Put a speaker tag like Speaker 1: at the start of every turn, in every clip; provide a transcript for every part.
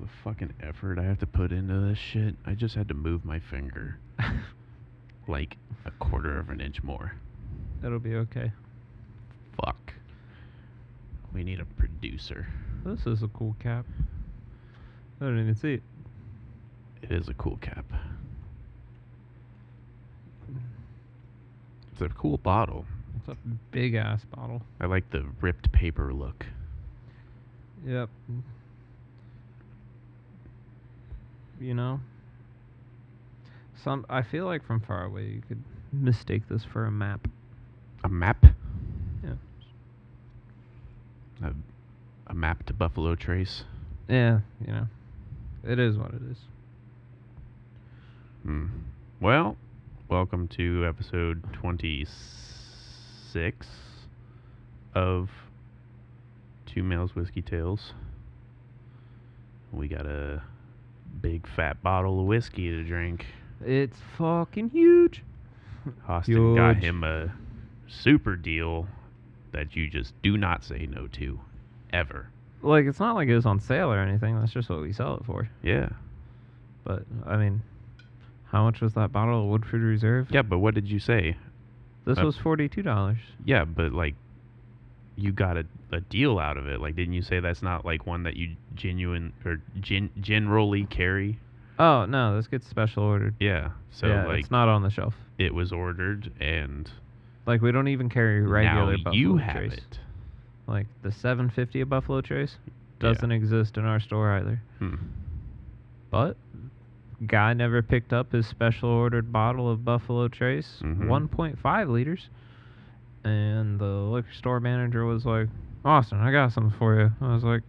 Speaker 1: The fucking effort I have to put into this shit. I just had to move my finger like a quarter of an inch more.
Speaker 2: It'll be okay.
Speaker 1: Fuck. We need a producer.
Speaker 2: This is a cool cap. I don't even see it.
Speaker 1: It is a cool cap. It's a cool bottle.
Speaker 2: It's a big ass bottle.
Speaker 1: I like the ripped paper look.
Speaker 2: Yep. You know, some I feel like from far away you could mistake this for a map.
Speaker 1: A map?
Speaker 2: Yeah.
Speaker 1: A, a map to Buffalo Trace.
Speaker 2: Yeah, you know, it is what it is.
Speaker 1: Hmm. Well, welcome to episode 26 of Two Males Whiskey Tales. We got a big fat bottle of whiskey to drink.
Speaker 2: It's fucking huge.
Speaker 1: Austin got him a super deal that you just do not say no to. Ever.
Speaker 2: Like it's not like it was on sale or anything. That's just what we sell it for.
Speaker 1: Yeah.
Speaker 2: But I mean, how much was that bottle of Woodford Reserve?
Speaker 1: Yeah, but what did you say?
Speaker 2: This
Speaker 1: uh,
Speaker 2: was forty-two dollars.
Speaker 1: Yeah, but like you got a, a deal out of it. Like didn't you say that's not like one that you genuine or gen- generally carry?
Speaker 2: Oh no, this gets special ordered.
Speaker 1: Yeah. So
Speaker 2: yeah,
Speaker 1: like
Speaker 2: it's not on the shelf.
Speaker 1: it was ordered and
Speaker 2: Like we don't even carry regular
Speaker 1: now
Speaker 2: Buffalo
Speaker 1: you have
Speaker 2: Trace.
Speaker 1: it.
Speaker 2: Like the 750 of Buffalo Trace doesn't exist in our store either.
Speaker 1: Hmm.
Speaker 2: But guy never picked up his special ordered bottle of Buffalo Trace,
Speaker 1: Mhm.
Speaker 2: 1.5 liters. And liquor store manager was like, "Austin, I got something for you." I was like,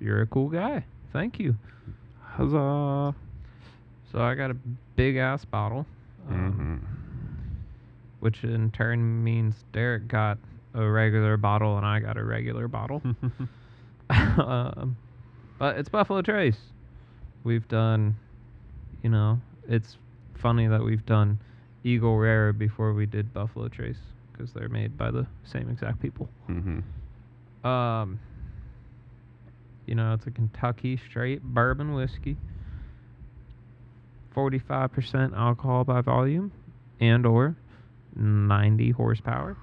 Speaker 2: "You're a cool guy. Thank you."
Speaker 1: Huzzah.
Speaker 2: So I got a big ass bottle. um,
Speaker 1: Mhm.
Speaker 2: which in turn means Derek got a regular bottle and I got a regular bottle. um, but it's Buffalo Trace. We've done, you know, it's funny that we've done Eagle Rare before we did Buffalo Trace because they're made by the same exact people.
Speaker 1: Mhm.
Speaker 2: Um, you know, it's a Kentucky straight bourbon whiskey. 45% alcohol by volume and or 90 horsepower.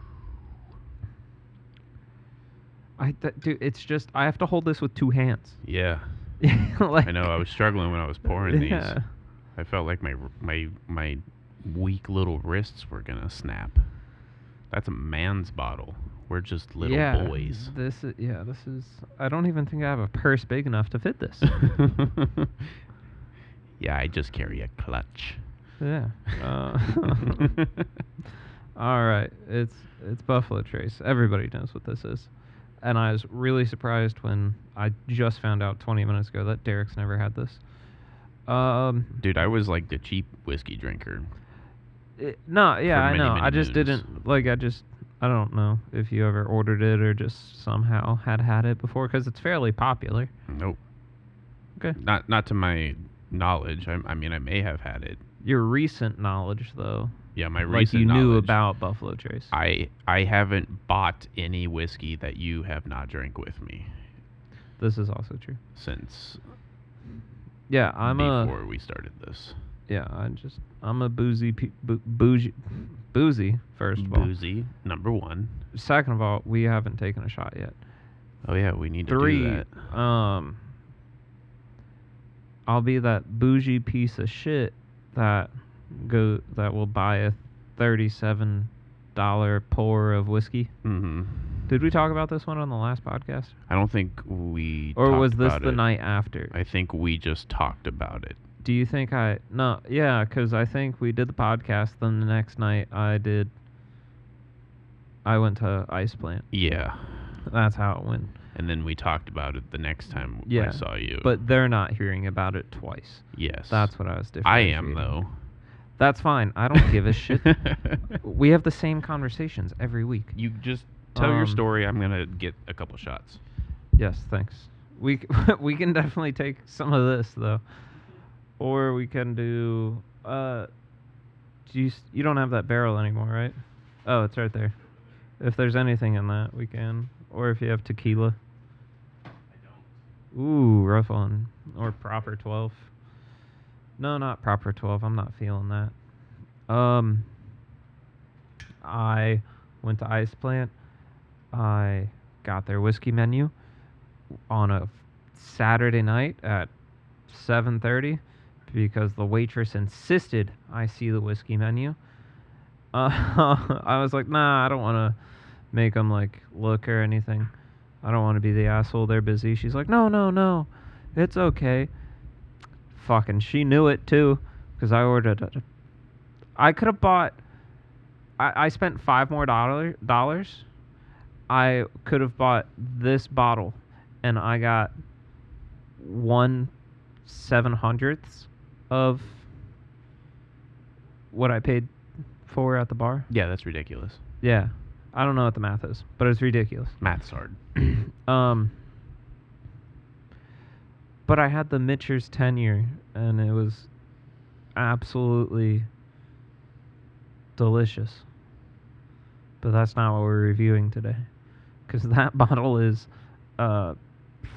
Speaker 2: I th- dude, it's just I have to hold this with two hands.
Speaker 1: Yeah.
Speaker 2: like,
Speaker 1: I know. I was struggling when I was pouring
Speaker 2: yeah.
Speaker 1: these. I felt like my my my weak little wrists were gonna snap. That's a man's bottle. We're just little
Speaker 2: yeah,
Speaker 1: boys.
Speaker 2: This is yeah, this is I don't even think I have a purse big enough to fit this.
Speaker 1: yeah, I just carry a clutch.
Speaker 2: yeah. Uh, All right, it's it's Buffalo Trace. Everybody knows what this is, and I was really surprised when I just found out 20 minutes ago that Derek's never had this. Um,
Speaker 1: Dude, I was like the cheap whiskey drinker.
Speaker 2: It, no, yeah, I
Speaker 1: many,
Speaker 2: know.
Speaker 1: many
Speaker 2: I just
Speaker 1: moons.
Speaker 2: didn't like. I just I don't know if you ever ordered it or just somehow had had it before because it's fairly popular.
Speaker 1: Nope.
Speaker 2: Okay.
Speaker 1: Not not to my knowledge. I, I mean, I may have had it.
Speaker 2: Your recent knowledge, though,
Speaker 1: Yeah, my recent.
Speaker 2: like you knew about Buffalo Trace.
Speaker 1: I I haven't bought any whiskey that you have not drank with me
Speaker 2: this is also true.
Speaker 1: since
Speaker 2: Yeah, I'm a
Speaker 1: before we started this.
Speaker 2: Yeah. I just I'm a boozy pe- boo- bougie boozy first of all.
Speaker 1: Boozy number one.
Speaker 2: Second of all, we haven't taken a shot yet.
Speaker 1: Oh yeah, we need to
Speaker 2: Three,
Speaker 1: do that.
Speaker 2: um, I'll be that bougie piece of shit that go that will buy a thirty-seven dollar pour of whiskey.
Speaker 1: hmm
Speaker 2: Did we talk about this one on the last podcast,
Speaker 1: I don't think we.
Speaker 2: or was this the
Speaker 1: it.
Speaker 2: night after?
Speaker 1: I think we just talked about it.
Speaker 2: Do you think I no? Yeah, because I think we did the podcast. Then the next night I did. I went to Ice Plant.
Speaker 1: Yeah,
Speaker 2: That's how it went.
Speaker 1: and then we talked about it the next time
Speaker 2: Yeah,
Speaker 1: I saw you.
Speaker 2: But they're not hearing about it twice.
Speaker 1: yes,
Speaker 2: That's what I was different.
Speaker 1: I am though.
Speaker 2: That's fine. I don't give a shit. We have the same conversations every week.
Speaker 1: you just tell your
Speaker 2: Um,
Speaker 1: story. I'm gonna get a couple shots.
Speaker 2: Yes, thanks. We we can definitely take some of this though, or we can do. Uh, do you you don't have that barrel anymore, right? Oh, it's right there. If there's anything in that, we can. Or if you have tequila. I don't. Ooh, rough one. Or proper 12. No, not proper 12. I'm not feeling that. Um, I went to Ice Plant. I got their whiskey menu on a Saturday night at 7:30 because the waitress insisted I see the whiskey menu. Uh, I was like, nah, I don't want to make them like look or anything. I don't want to be the asshole. They're busy. She's like, no, no, no, it's okay. Fucking, she knew it too, because I ordered. I could have bought. I I spent five more dollar dollars. I could have bought this bottle, and I got one seven hundredths of what I paid for at the bar.
Speaker 1: Yeah, that's ridiculous.
Speaker 2: Yeah. I don't know what the math is, but it's ridiculous.
Speaker 1: Math's hard.
Speaker 2: um but I had the Michter's tenure, and it was absolutely delicious. But that's not what we're reviewing today. Cuz that bottle is uh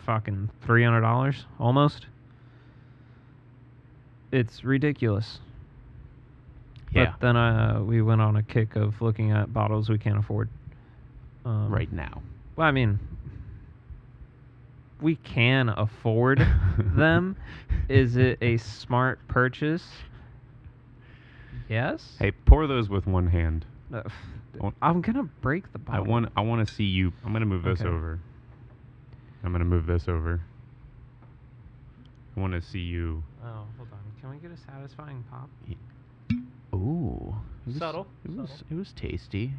Speaker 2: fucking $300 almost. It's ridiculous.
Speaker 1: Yeah.
Speaker 2: But then uh, we went on a kick of looking at bottles we can't afford. Um,
Speaker 1: right now.
Speaker 2: Well, I mean, we can afford them. Is it a smart purchase? Yes.
Speaker 1: Hey, pour those with one hand.
Speaker 2: Uh, I'm gonna break the bottle.
Speaker 1: I want I want to see you. I'm going to move this
Speaker 2: Okay.
Speaker 1: over. I'm going to move this over. I want to see you.
Speaker 2: Oh, hold on. Can we get a satisfying pop?
Speaker 1: Ooh. It was,
Speaker 2: Subtle,
Speaker 1: It was
Speaker 2: subtle.
Speaker 1: it was tasty.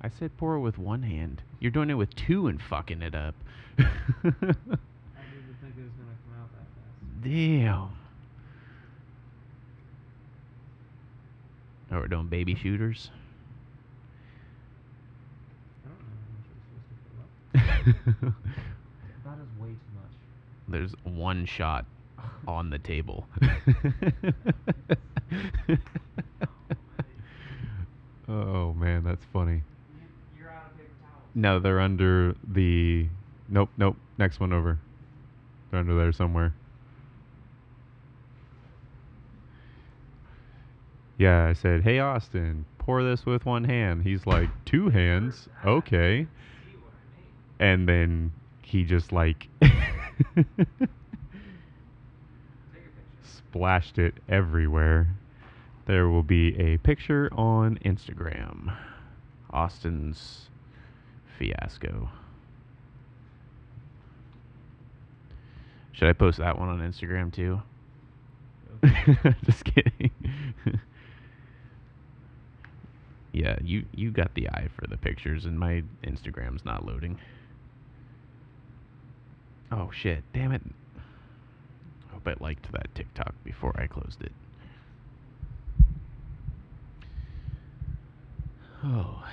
Speaker 1: I said pour it with one hand. You're doing it with two and fucking it up.
Speaker 2: I didn't think it was gonna come out that fast.
Speaker 1: Damn. Oh, we're doing baby shooters.
Speaker 2: I don't know how much we're supposed to fill up. That is way too much.
Speaker 1: There's one shot on the table. oh man, that's funny.
Speaker 2: You're out of paper towels.
Speaker 1: No, they're under the. Nope, nope. Next one over. They're under there somewhere. Yeah, I said, "Hey Austin, pour this with one hand." He's like, two hands, okay."
Speaker 2: See what I mean?
Speaker 1: And then he just like
Speaker 2: Take a picture.
Speaker 1: Splashed it everywhere. There will be a picture on Instagram. Austin's fiasco. Should I post that one on Instagram too? Just kidding. yeah, you you got the eye for the pictures and my Instagram's not loading. Oh shit, damn it. I liked that TikTok before I closed it. Oh.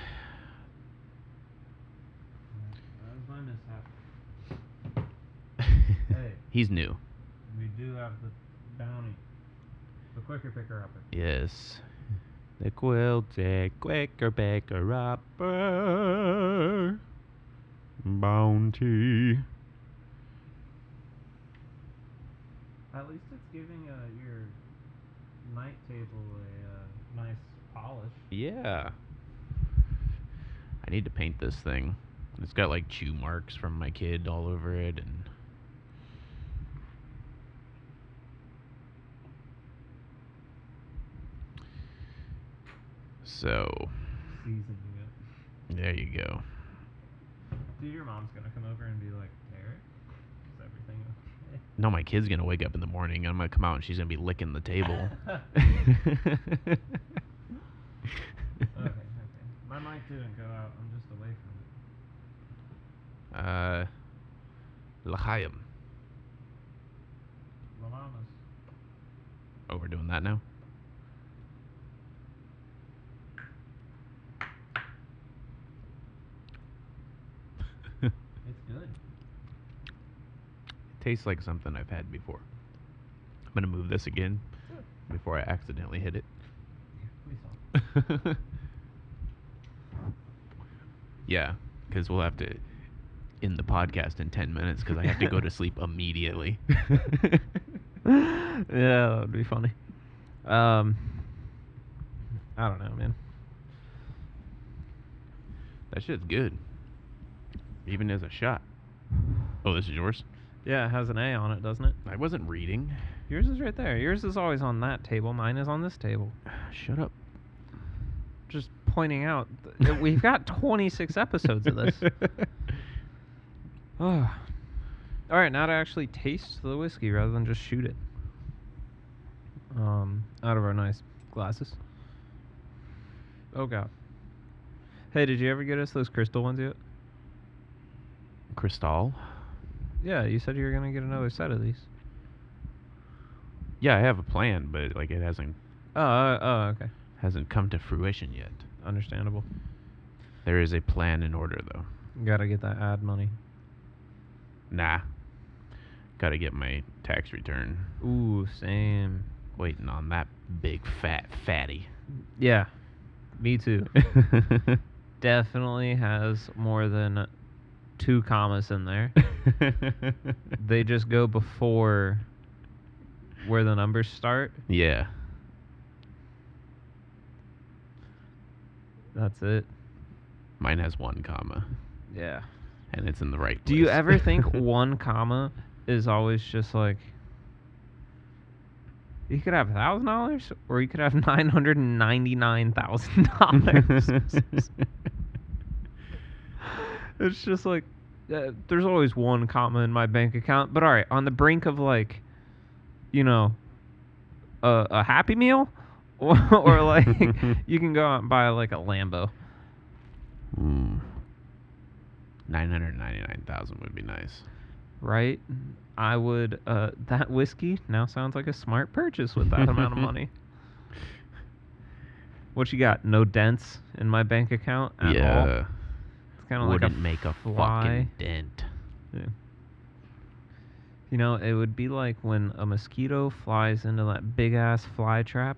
Speaker 2: That was my mishap. Hey.
Speaker 1: He's new.
Speaker 2: We do have the bounty. The quicker picker upper.
Speaker 1: Yes. The quilted quicker baker upper. Bounty.
Speaker 2: At least it's giving uh, your night table a uh, nice polish.
Speaker 1: Yeah. I need to paint this thing. It's got like chew marks from my kid all over it and So,
Speaker 2: Seasoning it.
Speaker 1: there you go.
Speaker 2: Dude, your mom's gonna come over and be like, Derek, is everything okay?
Speaker 1: No, my kid's gonna wake up in the morning and I'm gonna come out and she's gonna be licking the table.
Speaker 2: okay, okay. My mic didn't go out. I'm just away from it.
Speaker 1: uh, L'chaim.
Speaker 2: La Mama's.
Speaker 1: Oh, we're doing that now.
Speaker 2: It's good.
Speaker 1: Tastes like something I've had before. I'm gonna move this again before I accidentally hit it. Yeah, because we'll have to in the podcast in 10 minutes because I have to go to sleep immediately.
Speaker 2: yeah, that would be funny. Um, I don't know, man.
Speaker 1: that shit's good. Even as a shot. Oh, this is yours?
Speaker 2: Yeah, it has an A on it, doesn't it?
Speaker 1: I wasn't reading.
Speaker 2: Yours is right there. Yours is always on that table. Mine is on this table.
Speaker 1: Shut up.
Speaker 2: Just pointing out, that we've got 26 episodes of this. Oh. All right, now to actually taste the whiskey rather than just shoot it. Um, out of our nice glasses. Oh god. Hey, did you ever get us those crystal ones yet?
Speaker 1: Cristal?
Speaker 2: Yeah, you said you were gonna get another set of these.
Speaker 1: Yeah, I have a plan, but like it hasn't
Speaker 2: Oh, uh, oh, okay.
Speaker 1: hasn't come to fruition yet.
Speaker 2: Understandable.
Speaker 1: There is a plan in order though.
Speaker 2: Gotta get that ad money.
Speaker 1: Nah. Got to get my tax return.
Speaker 2: Ooh, same.
Speaker 1: Waiting on that big fat fatty.
Speaker 2: Yeah, me too. Definitely has more than two commas in there. they just go before where the numbers start.
Speaker 1: yeah.
Speaker 2: That's it.
Speaker 1: Mine has one comma,
Speaker 2: Yeah.
Speaker 1: and it's in the right.
Speaker 2: Do you ever think one comma is always just like you could have a thousand dollars or you could have nine hundred and ninety nine thousand dollars? it's just like uh, there's always one comma in my bank account. But all right, on the brink of like, you know, a, a Happy Meal, or, or like you can go out and buy like a Lambo.
Speaker 1: Hmm. Nine hundred ninety-nine thousand would be nice.
Speaker 2: right? I would. Uh, that whiskey now sounds like a smart purchase with that amount of money. What you got? No dents in my bank account at all.
Speaker 1: yeah.
Speaker 2: It's kind of like a
Speaker 1: Wouldn't make a
Speaker 2: fly.
Speaker 1: fucking dent.
Speaker 2: Yeah. You know, it would be like when a mosquito flies into that big ass fly trap,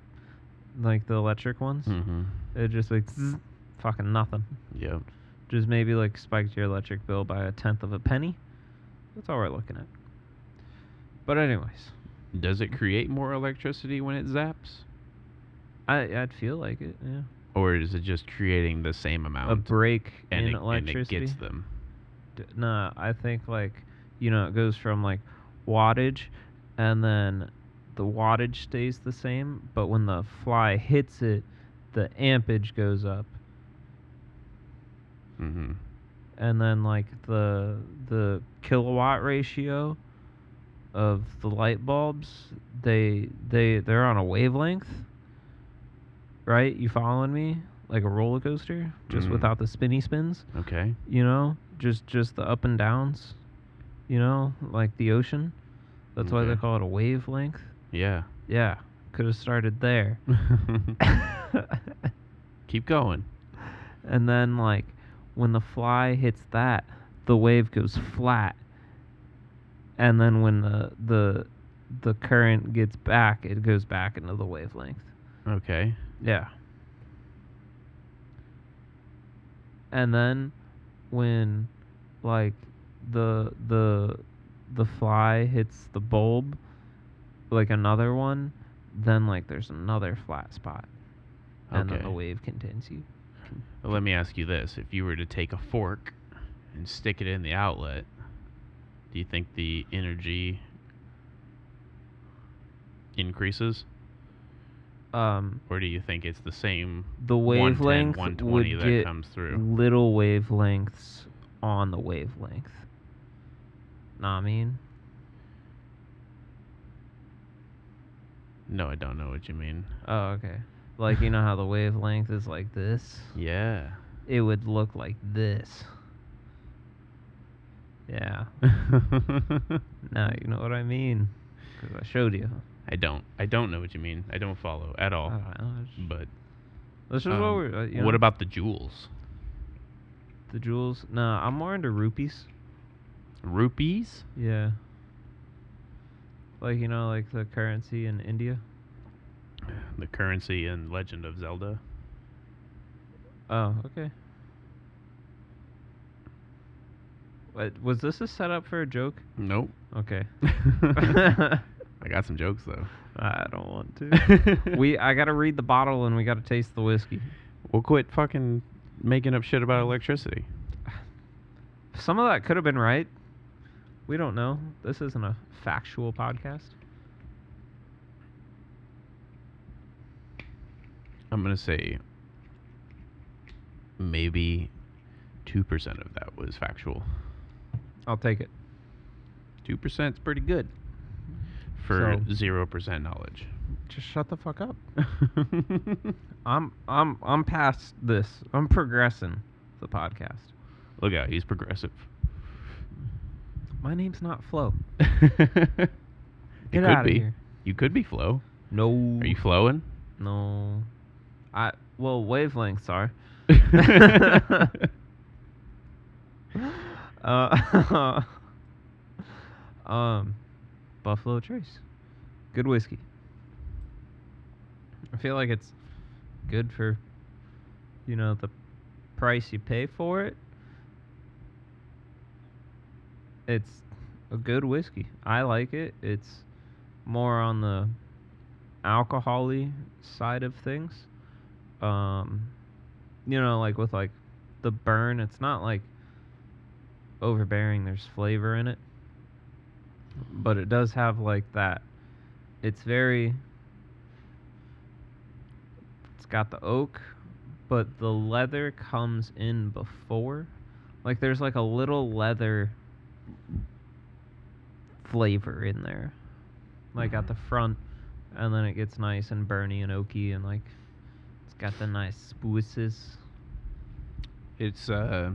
Speaker 2: like the electric ones.
Speaker 1: Mm-hmm.
Speaker 2: It just like zzz, fucking nothing.
Speaker 1: Yep.
Speaker 2: Just maybe like spiked your electric bill by a tenth of a penny. That's all we're looking at. But anyways,
Speaker 1: Does it create more electricity when it zaps,
Speaker 2: I I'd feel like it. Yeah.
Speaker 1: Or is it just creating the same amount?
Speaker 2: a break
Speaker 1: and,
Speaker 2: in
Speaker 1: it, and it
Speaker 2: electricity.
Speaker 1: gets them.
Speaker 2: D- Nah, I think like you know it goes from like wattage, and then the wattage stays the same, but when the fly hits it, the ampage goes up,
Speaker 1: Mm-hmm.
Speaker 2: and then like the the kilowatt ratio of the light bulbs, they they they're on a wavelength. Right? You following me? Like a roller coaster, just
Speaker 1: Mhm.
Speaker 2: without the spinny spins.
Speaker 1: Okay.
Speaker 2: you know just just the up and downs you know like the ocean that's why they call it a wavelength
Speaker 1: Yeah.
Speaker 2: yeah could have started there
Speaker 1: Keep going.
Speaker 2: and then like when the fly hits that the wave goes flat and then when the the the current gets back it goes back into the wavelength
Speaker 1: Okay.
Speaker 2: Yeah. And then when like the the the fly hits the bulb like another one, then like there's another flat spot. And then the wave continues.
Speaker 1: Well, let me ask you this: If you were to take a fork and stick it in the outlet, do you think the energy increases,
Speaker 2: Um
Speaker 1: or do you think it's the same
Speaker 2: the
Speaker 1: 110,
Speaker 2: wavelength
Speaker 1: 120
Speaker 2: would
Speaker 1: that
Speaker 2: get
Speaker 1: comes through?
Speaker 2: little wavelengths on the wavelength. Know I mean?
Speaker 1: No, I don't know what you mean.
Speaker 2: Oh, okay. Like you know how the wavelength is like this?
Speaker 1: Yeah.
Speaker 2: it would look like this. Yeah. Now you know what I mean. Because I showed you.
Speaker 1: I don't. I don't know what you mean. I don't follow at all.
Speaker 2: I don't know. it's-
Speaker 1: But
Speaker 2: This is what
Speaker 1: um,
Speaker 2: we're. Uh, you
Speaker 1: what
Speaker 2: know,
Speaker 1: about the jewels?
Speaker 2: the jewels? Nah, I'm more into rupees.
Speaker 1: Rupees?
Speaker 2: Yeah. Like, you know, like the currency in India.
Speaker 1: The currency in Legend of Zelda.
Speaker 2: Oh, okay. What, was this a setup for a joke?
Speaker 1: Nope.
Speaker 2: Okay.
Speaker 1: I got some jokes though.
Speaker 2: I don't want to. we I gotta read the bottle and we gotta taste the whiskey.
Speaker 1: We'll quit fucking making up shit about electricity.
Speaker 2: Some of that could have been right. We don't know. This isn't a factual podcast.
Speaker 1: I'm gonna say maybe two percent of that was factual.
Speaker 2: I'll take it.
Speaker 1: Two percent is pretty good for
Speaker 2: So-
Speaker 1: zero percent knowledge.
Speaker 2: Just shut the fuck up. I'm I'm I'm past this. I'm progressing the podcast.
Speaker 1: Look out, he's progressive.
Speaker 2: My name's not Flo.
Speaker 1: it
Speaker 2: Get
Speaker 1: could
Speaker 2: outta
Speaker 1: be.
Speaker 2: here.
Speaker 1: You could be flow.
Speaker 2: No.
Speaker 1: Are you flowing?
Speaker 2: No. I well wavelengths are. uh, um, Buffalo Trace, good whiskey. I feel like it's good for, you know, the price you pay for it. It's a good whiskey. I like it. It's more on the alcoholy side of things. Um, you know, like with like the burn, it's not like overbearing. There's flavor in it, but it does have like that. It's very. It's got the oak, but the leather comes in before. Like there's like a little leather flavor in there, like at the front, and then it gets nice and burny and oaky and like it's got the nice spruces.
Speaker 1: It's uh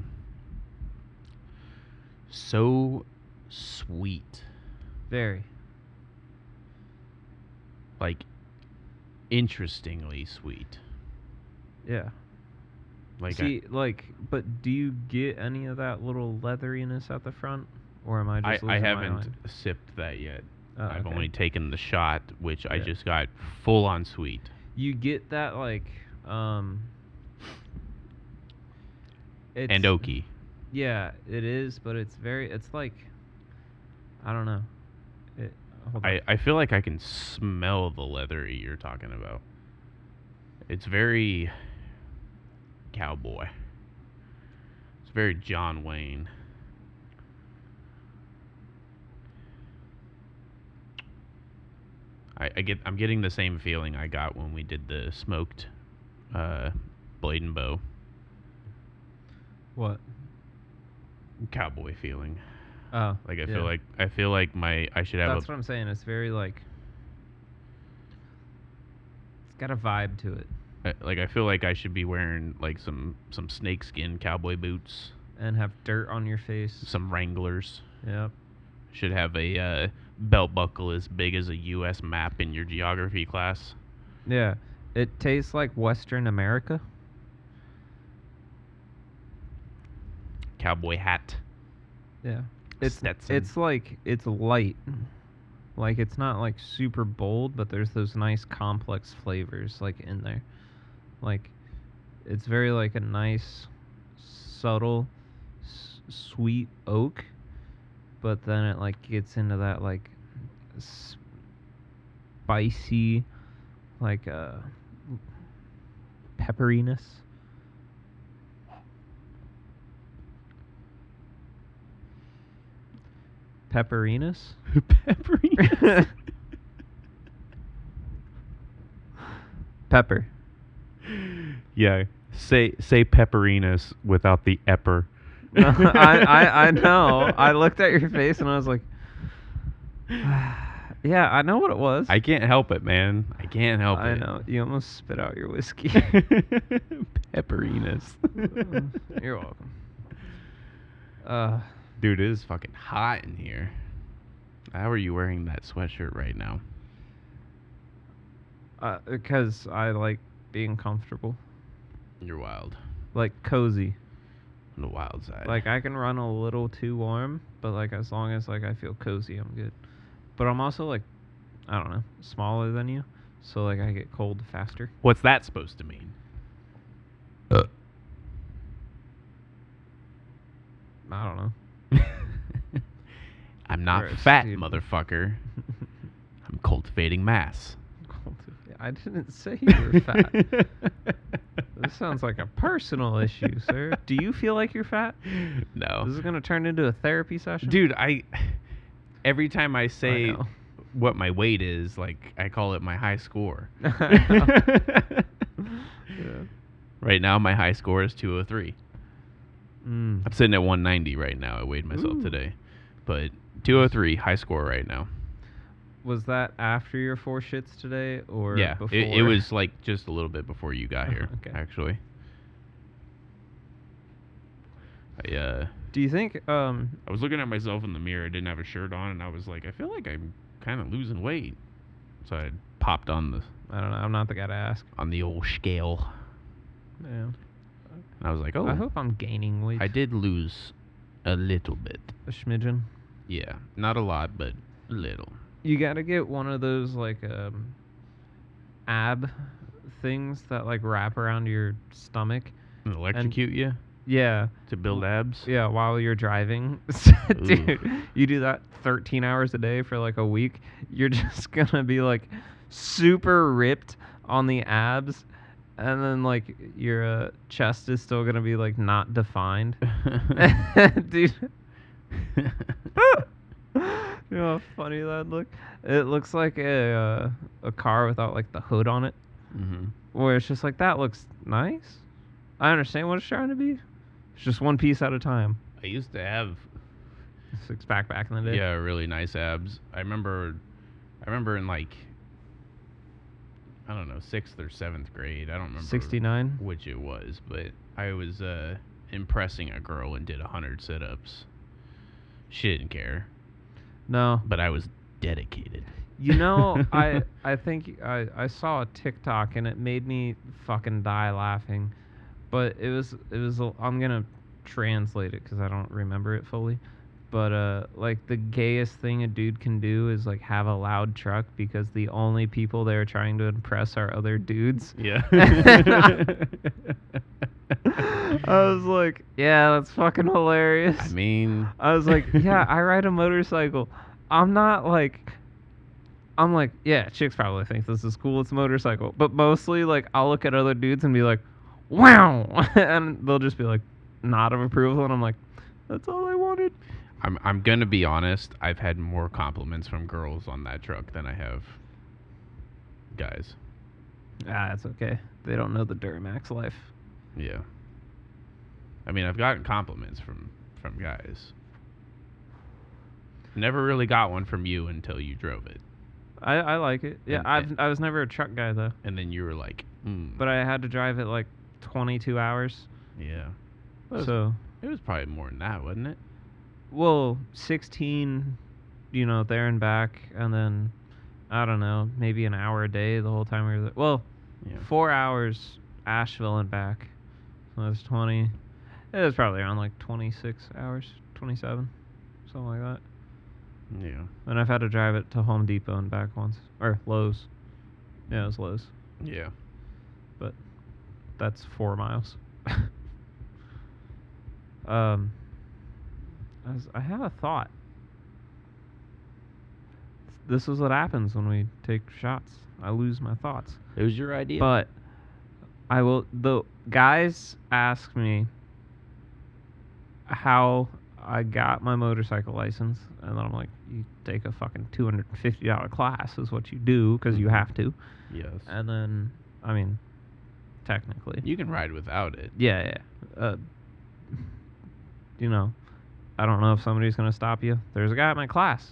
Speaker 1: so sweet.
Speaker 2: Very.
Speaker 1: Like interestingly sweet.
Speaker 2: Yeah.
Speaker 1: Like
Speaker 2: See, like, but do you get any of that little leatheriness at the front, or am I
Speaker 1: I,
Speaker 2: just
Speaker 1: I, I haven't sipped that yet.
Speaker 2: Oh,
Speaker 1: I've
Speaker 2: okay.
Speaker 1: only taken the shot, which I just got full on sweet.
Speaker 2: You get that like, um. It's,
Speaker 1: and oaky.
Speaker 2: Yeah, it is, but it's very. It's like, I don't know. It. Hold on.
Speaker 1: I, I feel like I can smell the leathery you're talking about. It's very cowboy. It's very John Wayne. I, I get I'm getting the same feeling I got when we did the smoked uh, blade and bow
Speaker 2: what?
Speaker 1: cowboy feeling.
Speaker 2: Oh,
Speaker 1: Like I
Speaker 2: yeah.
Speaker 1: feel like I feel like my I should have
Speaker 2: That's
Speaker 1: a
Speaker 2: what I'm saying. It's very like. It's got a vibe to it,
Speaker 1: I- like I feel like I should be wearing like some some snakeskin cowboy boots,
Speaker 2: and have dirt on your face.
Speaker 1: some Wranglers.
Speaker 2: Yep.
Speaker 1: Should have a uh, belt buckle as big as a U.S. map in your geography class.
Speaker 2: Yeah. It tastes like Western America.
Speaker 1: Cowboy hat.
Speaker 2: Yeah. It's
Speaker 1: Stetson.
Speaker 2: it's like it's light. Like it's not like super bold, but there's those nice complex flavors like in there. Like it's very like a nice subtle s- sweet oak, but then it like gets into that like spicy like uh pepperiness. Pepperiness?
Speaker 1: Pepperiness.
Speaker 2: Pepper.
Speaker 1: yeah. Say say pepperiness without the epper.
Speaker 2: I, I I know. I looked at your face and I was like, yeah, I know what it was.
Speaker 1: I can't help it, man. I can't help
Speaker 2: I
Speaker 1: it.
Speaker 2: I know. You almost spit out your whiskey.
Speaker 1: pepperiness.
Speaker 2: You're welcome. Uh,
Speaker 1: Dude, it is fucking hot in here. How are you wearing that sweatshirt right now?
Speaker 2: uh, because I like being comfortable,
Speaker 1: You're wild.
Speaker 2: like cozy.
Speaker 1: On the wild side.
Speaker 2: Like I can run a little too warm, but like as long as like I feel cozy, I'm good. But I'm also like, I don't know, smaller than you, so like I get cold faster.
Speaker 1: What's that supposed to mean?
Speaker 2: I don't know.
Speaker 1: I'm not
Speaker 2: You're
Speaker 1: fat,
Speaker 2: student.
Speaker 1: motherfucker. I'm cultivating mass.
Speaker 2: I didn't say you were fat. this sounds like a personal issue, sir. Do you feel like you're fat?
Speaker 1: No.
Speaker 2: This is gonna turn into a therapy session,
Speaker 1: Dude, I every time I say
Speaker 2: know.
Speaker 1: what my weight is, like I call it my high score.
Speaker 2: yeah.
Speaker 1: Right now my high score is 203.
Speaker 2: Mm.
Speaker 1: I'm sitting at 190 right now. I weighed myself
Speaker 2: Ooh.
Speaker 1: today. But 203 high score right now.
Speaker 2: Was that after your four shits today, or
Speaker 1: yeah,
Speaker 2: before?
Speaker 1: it, it was like just a little bit before you got here
Speaker 2: Okay.
Speaker 1: actually. I uh
Speaker 2: Do you think? Um.
Speaker 1: I was looking at myself in the mirror. I didn't have a shirt on, and I was like, I feel like I'm kind of losing weight. So I popped on the
Speaker 2: I don't know. I'm not the guy to ask.
Speaker 1: on the old scale,
Speaker 2: Yeah.
Speaker 1: And I was like, oh,
Speaker 2: I hope I'm gaining weight.
Speaker 1: I did lose a little bit.
Speaker 2: a smidgen.
Speaker 1: Yeah, not a lot, but a little.
Speaker 2: You gotta get one of those like um ab things that like wrap around your stomach.
Speaker 1: And electrocute you
Speaker 2: Yeah.
Speaker 1: to build abs.
Speaker 2: Yeah, while you're driving. Dude, you do that 13 hours a day for like a week, you're just gonna be like super ripped on the abs and then like your uh, chest is still gonna be like not defined. Dude. you know how funny that look? It looks like a uh, a car without like the hood on it,
Speaker 1: hmm
Speaker 2: where it's just like that looks nice. I understand what it's trying to be. It's just one piece at a time.
Speaker 1: I used to have
Speaker 2: Six pack back in the day.
Speaker 1: yeah really nice abs. I remember, I remember in like I don't know sixth or seventh grade. I don't remember
Speaker 2: 69.
Speaker 1: which it was, but I was uh, impressing a girl and did a hundred sit-ups. She didn't care,
Speaker 2: No.
Speaker 1: but I was dedicated.
Speaker 2: You know, I I think I I saw a TikTok and it made me fucking die laughing. But it was it was a- I'm going to translate it cuz I don't remember it fully. But uh like the gayest thing a dude can do is like have a loud truck because the only people they're trying to impress are other dudes.
Speaker 1: Yeah.
Speaker 2: I was like, yeah, that's fucking hilarious.
Speaker 1: I mean,
Speaker 2: I was like, yeah, I ride a motorcycle. I'm not like, I'm like, yeah, chicks probably think this is cool. It's a motorcycle, but mostly like I'll look at other dudes and be like, wow, and they'll just be like, nod of approval, and I'm like, that's all I wanted.
Speaker 1: I'm I'm gonna be honest. I've had more compliments from girls on that truck than I have guys.
Speaker 2: Ah, that's okay. They don't know the Duramax life.
Speaker 1: Yeah. I mean, I've gotten compliments from from guys. Never really got one from you until you drove it,
Speaker 2: I, I like it. Yeah,
Speaker 1: And-
Speaker 2: I've I was never a truck guy though,
Speaker 1: and then you were like, mm,
Speaker 2: but I had to drive it like 22 hours.
Speaker 1: yeah. It was,
Speaker 2: So
Speaker 1: it was probably more than that, wasn't it?
Speaker 2: Well, 16, you know, there and back, and then I don't know, maybe an hour a day the whole time we were there. Well,
Speaker 1: Yeah.
Speaker 2: four hours Asheville and back. So that's 20. It was probably around like 26 hours, 27, something like that.
Speaker 1: Yeah.
Speaker 2: And I've had to drive it to Home Depot and back once, or Lowe's. Yeah, it was Lowe's.
Speaker 1: Yeah.
Speaker 2: but that's four miles. um, I, was, I had a thought. This is what happens when we take shots. I lose my thoughts.
Speaker 1: It was your idea.
Speaker 2: But I will. The guys ask me how I got my motorcycle license, and then I'm like, "You take a fucking two hundred and fifty dollar class is what you do because you
Speaker 1: Mhm.
Speaker 2: have to."
Speaker 1: yes.
Speaker 2: And then, I mean, technically,
Speaker 1: you can ride without it.
Speaker 2: yeah, yeah. Uh, you know, I don't know if somebody's gonna stop you. There's a guy at my class.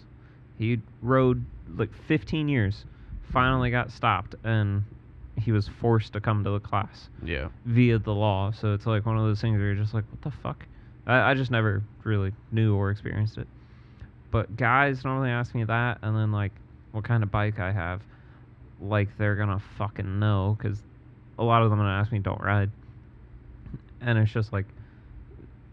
Speaker 2: He rode like 15 years. Finally got stopped, and he was forced to come to the class
Speaker 1: Yeah.
Speaker 2: via the law. So it's like one of those things where you're just like, what the fuck? I, I just never really knew or experienced it. But guys normally ask me that, and then like what kind of bike I have, like they're gonna fucking know, because a lot of them gonna ask me don't ride, and it's just like,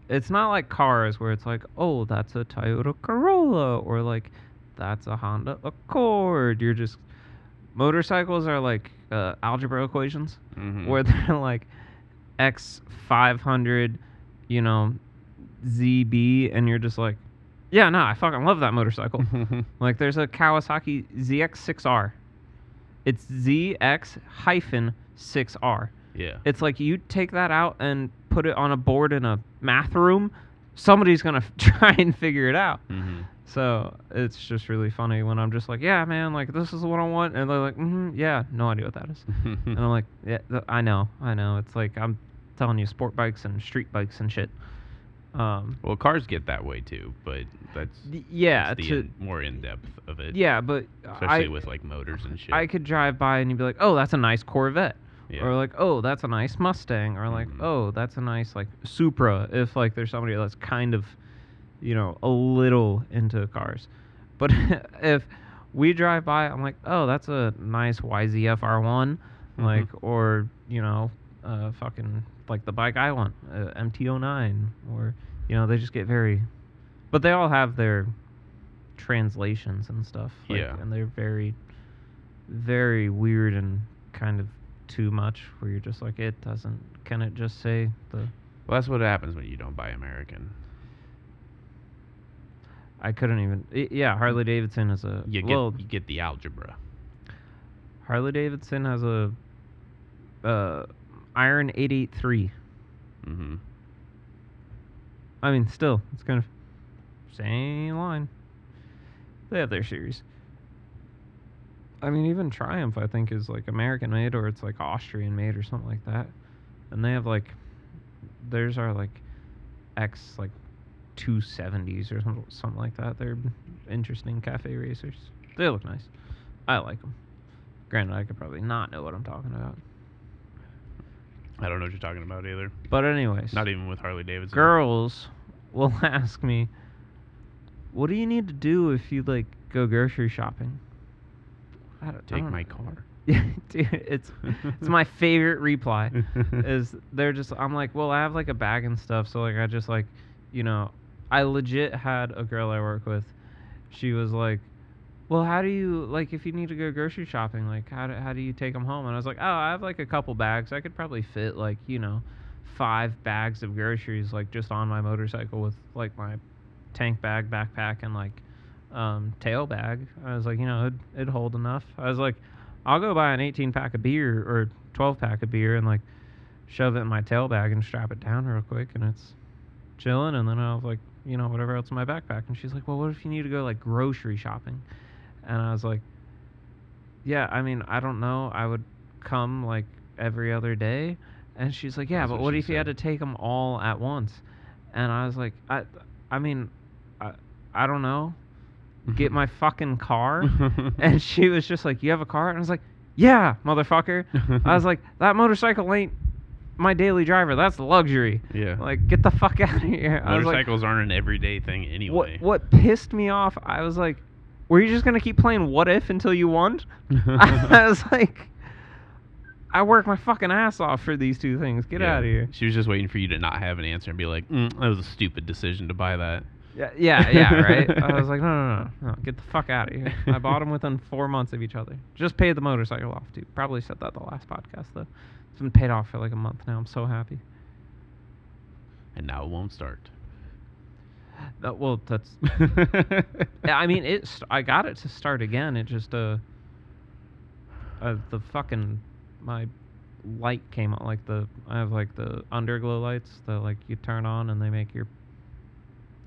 Speaker 2: it's not like cars where it's like, oh, that's a Toyota Corolla, or like, that's a Honda Accord. You're just motorcycles are like uh, algebra equations
Speaker 1: Mhm.
Speaker 2: where they're like X five hundred, you know, ZB, and you're just like, Yeah, no, I fucking love that motorcycle. like, there's a Kawasaki ZX6R. It's ZX hyphen 6R.
Speaker 1: yeah.
Speaker 2: It's like you take that out and put it on a board in a math room, somebody's gonna f- try and figure it out.
Speaker 1: hmm
Speaker 2: So it's just really funny when I'm just like, yeah, man, like this is what I want, and they're like, mm-hmm, yeah, no idea what that is, and I'm like, yeah, th- I know, I know. It's like I'm telling you, sport bikes and street bikes and shit. Um,
Speaker 1: well, cars get that way too, but that's
Speaker 2: yeah,
Speaker 1: that's the
Speaker 2: to
Speaker 1: in- more in depth of it.
Speaker 2: yeah, but
Speaker 1: especially
Speaker 2: I
Speaker 1: with like motors and shit.
Speaker 2: I could drive by and you'd be like, oh, that's a nice Corvette.
Speaker 1: Yeah.
Speaker 2: Or like, oh, that's a nice Mustang, or like,
Speaker 1: Mhm.
Speaker 2: oh, that's a nice like Supra. If like there's somebody that's kind of, you know, a little into cars, but if we drive by, I'm like, oh, that's a nice YZF R1,
Speaker 1: Mhm.
Speaker 2: like, or you know, uh, fucking like the bike I want, uh, MT09, or you know, they just get very, but they all have their translations and stuff. Like,
Speaker 1: Yeah.
Speaker 2: and they're very, very weird and kind of too much. Where you're just like, it doesn't. Can it just say the?
Speaker 1: well, that's what happens when you don't buy American.
Speaker 2: I couldn't even. i yeah, Harley Davidson is a.
Speaker 1: You get
Speaker 2: well,
Speaker 1: you get the algebra.
Speaker 2: Harley Davidson has a. Uh, Iron 883.
Speaker 1: hmm
Speaker 2: I mean, still, it's kind of same line. They have their series. I mean, even Triumph, I think, is like American made or it's like Austrian made or something like that. And they have like, theirs are like X like 270s or something, something like that. They're interesting cafe racers. They look nice. I like them. Granted, I could probably not know what I'm talking about.
Speaker 1: I don't know what you're talking about either.
Speaker 2: But anyways,
Speaker 1: Not even with Harley Davidson.
Speaker 2: girls will ask me, "What do you need to do if you like go grocery shopping?" I don't, I
Speaker 1: take
Speaker 2: don't-
Speaker 1: my car.
Speaker 2: Yeah, dude, it's it's my favorite reply. Is they're just I'm like, well, I have like a bag and stuff, so like I just like, you know, I legit had a girl I work with. She was like, well, how do you like if you need to go grocery shopping? Like, how do how do you take them home? And I was like, oh, I have like a couple bags. I could probably fit like you know, five bags of groceries like just on my motorcycle with like my tank bag, backpack, and like um, tail bag. I was like, you know, it'd, it'd hold enough. I was like, I'll go buy an 18 pack of beer or 12 pack of beer and like shove it in my tail bag and strap it down real quick, and it's chilling. And then I'll have like you know whatever else in my backpack. And she's like, well, what if you need to go like grocery shopping? And I was like, yeah, I mean, I don't know. I would come like every other day. And she's like, yeah,
Speaker 1: That's
Speaker 2: but
Speaker 1: what
Speaker 2: what if you had to take them all at once? And I was like, I, I mean, I, I don't know. Get my fucking car. and she was just like, you have a car? And I was like, yeah, motherfucker. I was like, that motorcycle ain't my daily driver. That's luxury.
Speaker 1: yeah.
Speaker 2: Like, get the fuck out of here. I was like,
Speaker 1: Motorcycles aren't an everyday thing anyway.
Speaker 2: what what pissed me off? I was like, were you just gonna keep playing What If until you won? I was like, I work my fucking ass off for these two things. Get
Speaker 1: Yeah.
Speaker 2: out of here.
Speaker 1: She was just waiting for you to not have an answer and be like, mm, "That was a stupid decision to buy that."
Speaker 2: Yeah, yeah, yeah, right. I was like, no, no, no, no, get the fuck out of here. I bought them within four months of each other. Just paid the motorcycle off too. Probably said that the last podcast though. It's been paid off for like a month now. I'm so happy.
Speaker 1: And now it won't start.
Speaker 2: That, well, that's. Yeah, I mean, it. St- I got it to start again. It just uh. Uh, the fucking my light came on like the I have like the underglow lights that like you turn on and they make your.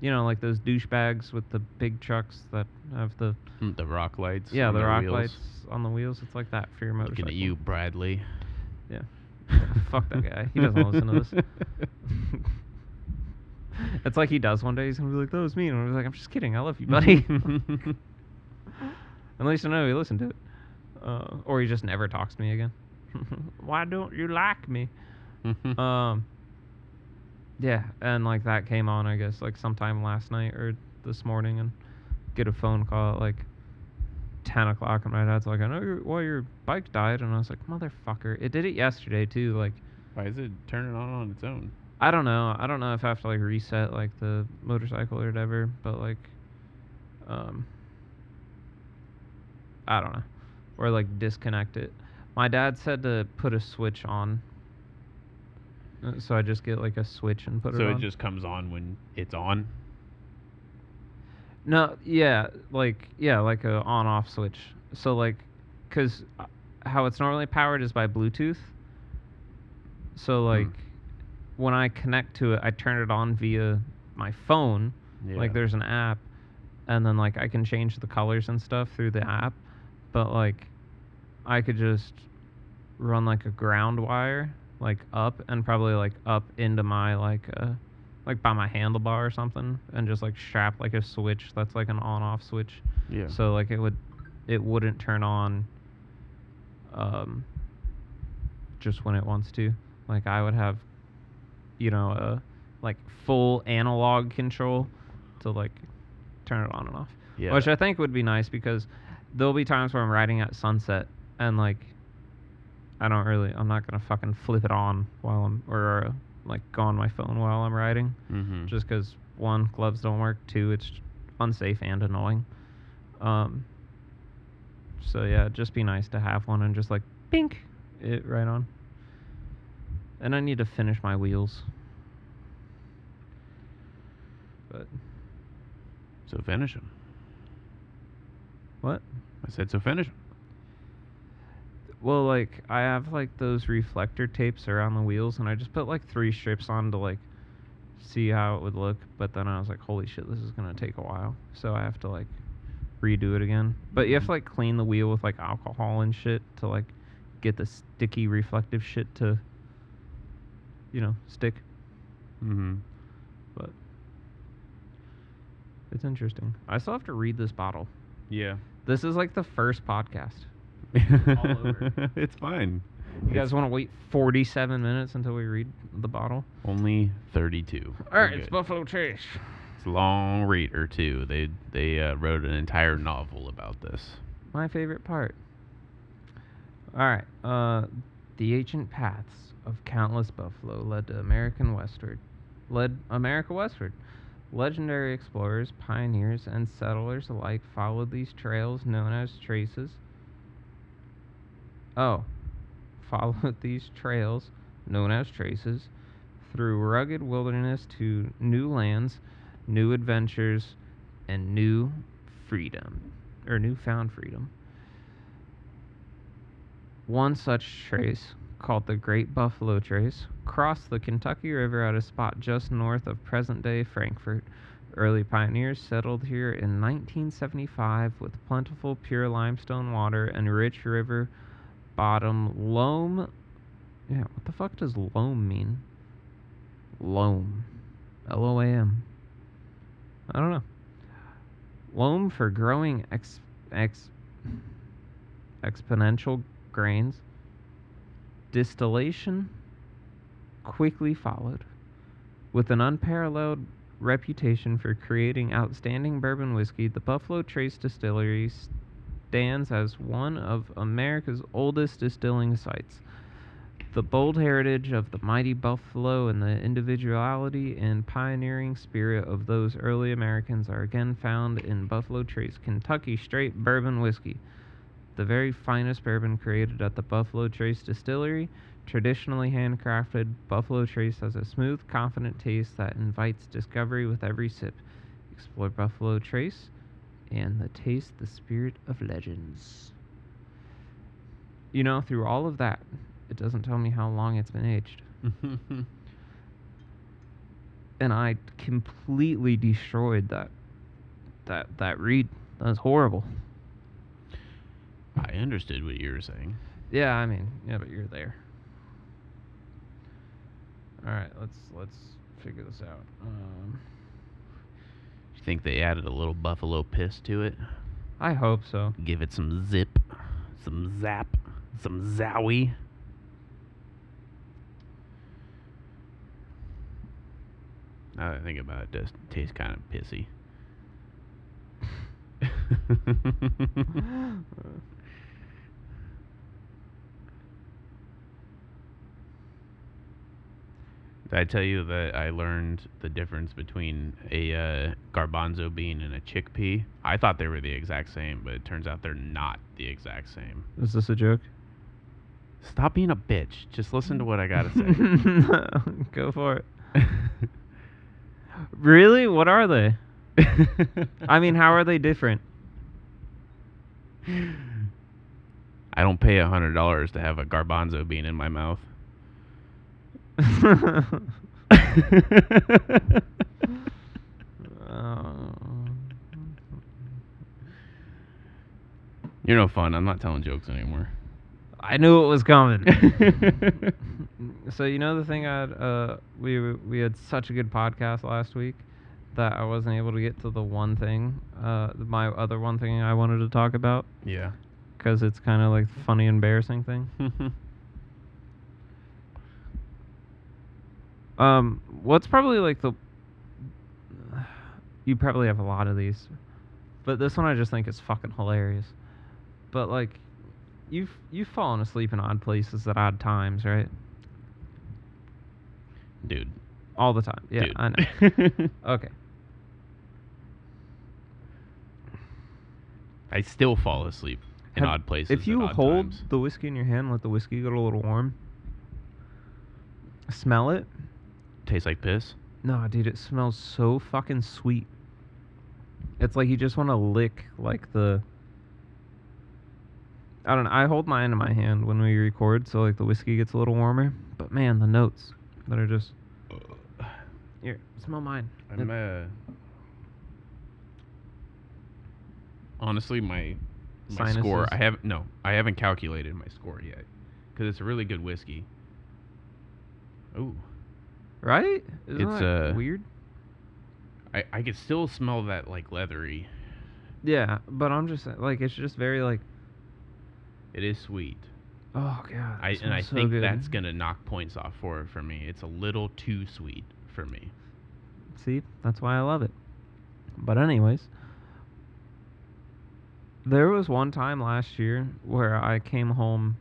Speaker 2: You know, like those douchebags with the big trucks that have the
Speaker 1: Mm, the rock lights.
Speaker 2: yeah
Speaker 1: on
Speaker 2: the
Speaker 1: their
Speaker 2: rock
Speaker 1: wheels.
Speaker 2: lights on the wheels. It's like that for your motorcycle.
Speaker 1: Looking at you, Bradley.
Speaker 2: Yeah. Fuck that guy. He doesn't listen to this. it's like he does one day. He's gonna be like, "That was me," and I'm like, "I'm just kidding. I love you, buddy." At least I know he listened to it. Uh, or he just never talks to me again. Why don't you like me? Um. Yeah, and like that came on, I guess, like sometime last night or this morning, and get a phone call at like ten o'clock, and my dad's like, "I know your well, your bike died," and I was like, "Motherfucker!" It did it yesterday too. Like,
Speaker 1: Why is it turning on on its own?
Speaker 2: I don't know. I don't know if I have to like reset like the motorcycle or whatever, but like, um, I don't know, or like disconnect it. My dad said to put a switch on, so I just get like a switch and put
Speaker 1: so
Speaker 2: it So
Speaker 1: it
Speaker 2: on.
Speaker 1: just comes on when it's on.
Speaker 2: No, yeah, like yeah, like a on-off switch. So like, cause uh, how it's normally powered is by Bluetooth. So like, when I connect to it, I turn it on via my phone.
Speaker 1: Yeah.
Speaker 2: Like there's an app, and then like I can change the colors and stuff through the app. But like, I could just run like a ground wire like up and probably like up into my like uh like by my handlebar or something and just like strap like a switch that's like an on off switch
Speaker 1: Yeah.
Speaker 2: so like it would it wouldn't turn on um just when it wants to like i would have you know a like full analog control to like turn it on and off
Speaker 1: yeah.
Speaker 2: which i think would be nice because there'll be times where i'm riding at sunset and like i don't really i'm not gonna fucking flip it on while i'm or uh, like go on my phone while i'm riding
Speaker 1: mm-hmm.
Speaker 2: just because one gloves don't work two it's unsafe and annoying um so yeah just be nice to have one and just like pink it right on and i need to finish my wheels but
Speaker 1: so finish them.
Speaker 2: what
Speaker 1: I said so finish them.
Speaker 2: Well like i have like those reflector tapes around the wheels and i just put like three strips on to like see how it would look but then i was like holy shit this is gonna take a while so i have to like redo it again but you have to like clean the wheel with like alcohol and shit to like get the sticky reflective shit to you know stick
Speaker 1: Mm-hmm.
Speaker 2: but it's interesting i still have to read this bottle
Speaker 1: Yeah.
Speaker 2: this is like the first podcast.
Speaker 1: it's fine.
Speaker 2: you guys want to wait 47 minutes until we read the bottle
Speaker 1: Only 32.
Speaker 2: All right, it's buffalo trace
Speaker 1: It's a long reader too. They they uh, wrote an entire novel about this.
Speaker 2: my favorite part. All right. Uh, the ancient paths of countless buffalo led to American westward, led America westward. Legendary explorers, pioneers, and settlers alike followed these trails known as traces. Oh, followed these trails known as traces through rugged wilderness to new lands, new adventures, and new freedom or newfound freedom. One such trace, called the Great Buffalo Trace, crossed the Kentucky River at a spot just north of present day Frankfort. Early pioneers settled here in 1975 with plentiful pure limestone water and rich river bottom loam. Yeah, what the fuck does loam mean? Loam. L O A M. I don't know. Loam for growing ex, ex, exponential grains. Distillation quickly followed. With an unparalleled reputation for creating outstanding bourbon whiskey, the Buffalo Trace Distillery stands as one of America's oldest distilling sites. The bold heritage of the mighty buffalo and the individuality and pioneering spirit of those early Americans are again found in Buffalo Trace Kentucky Straight Bourbon Whiskey. The very finest bourbon created at the Buffalo Trace Distillery, traditionally handcrafted, Buffalo Trace has a smooth, confident taste that invites discovery with every sip. Explore Buffalo Trace and the taste the spirit of legends. You know, through all of that, it doesn't tell me how long it's been aged. And I completely destroyed that that that read. That was horrible.
Speaker 1: I understood what you were saying.
Speaker 2: Yeah, I mean, yeah, but you're there. All right, let's let's figure this out. Um,
Speaker 1: think they added a little buffalo piss to it?
Speaker 2: I hope so.
Speaker 1: Give it some zip, some zap, some zowie. Now that I think about it, it does taste kind of pissy. Did I tell you that I learned the difference between a uh, garbanzo bean and a chickpea? I thought they were the exact same, but it turns out they're not the exact same.
Speaker 2: Is this a joke?
Speaker 1: Stop being a bitch. Just listen to what I gotta say.
Speaker 2: Go for it. Really? What are they? I mean, how are they different?
Speaker 1: I don't pay a hundred dollars to have a garbanzo bean in my mouth. You're no fun. I'm not telling jokes anymore.
Speaker 2: I knew it was coming. so you know the thing I uh we we had such a good podcast last week that I wasn't able to get to the one thing uh my other one thing I wanted to talk about
Speaker 1: yeah.
Speaker 2: cuz it's kind of like funny embarrassing thing. Um what's probably like the you probably have a lot of these. But this one I just think is fucking hilarious. But like you've you've fallen asleep in odd places at odd times, right?
Speaker 1: Dude.
Speaker 2: All the time. Yeah,
Speaker 1: Dude.
Speaker 2: I know. Okay.
Speaker 1: I still fall asleep in
Speaker 2: Have-
Speaker 1: odd places.
Speaker 2: If you hold
Speaker 1: times.
Speaker 2: the whiskey in your hand, let the whiskey get a little warm. Smell it.
Speaker 1: Tastes like piss.
Speaker 2: Nah, dude, it smells so fucking sweet. It's like you just want to lick like the. I don't know. I hold mine in my hand when we record, so like the whiskey gets a little warmer. But man, the notes that are just here. Smell mine.
Speaker 1: I'm uh honestly my my score. I haven't no, I haven't calculated my score yet because it's a really good whiskey. Ooh,
Speaker 2: right? Isn't
Speaker 1: It's,
Speaker 2: that
Speaker 1: uh,
Speaker 2: weird.
Speaker 1: I I can still smell that like leathery.
Speaker 2: Yeah, but I'm just like it's just very like
Speaker 1: It is sweet.
Speaker 2: oh god.
Speaker 1: I and I
Speaker 2: so
Speaker 1: think
Speaker 2: good.
Speaker 1: that's gonna knock points off for it for me. It's a little too sweet for me.
Speaker 2: See, that's why I love it. But anyways, there was one time last year where I came home.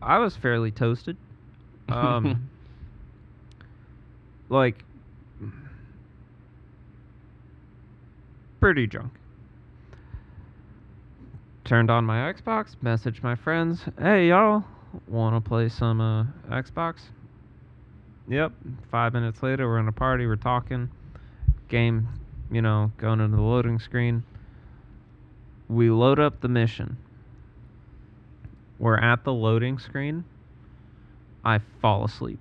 Speaker 2: I was fairly toasted. Um, like pretty drunk. Turned on my Xbox, messaged my friends, "Hey y'all, want to play some uh, Xbox?" Yep. Five minutes later, we're in a party. We're talking. Game, you know, going into the loading screen. We load up the mission. We're at the loading screen. I fall asleep.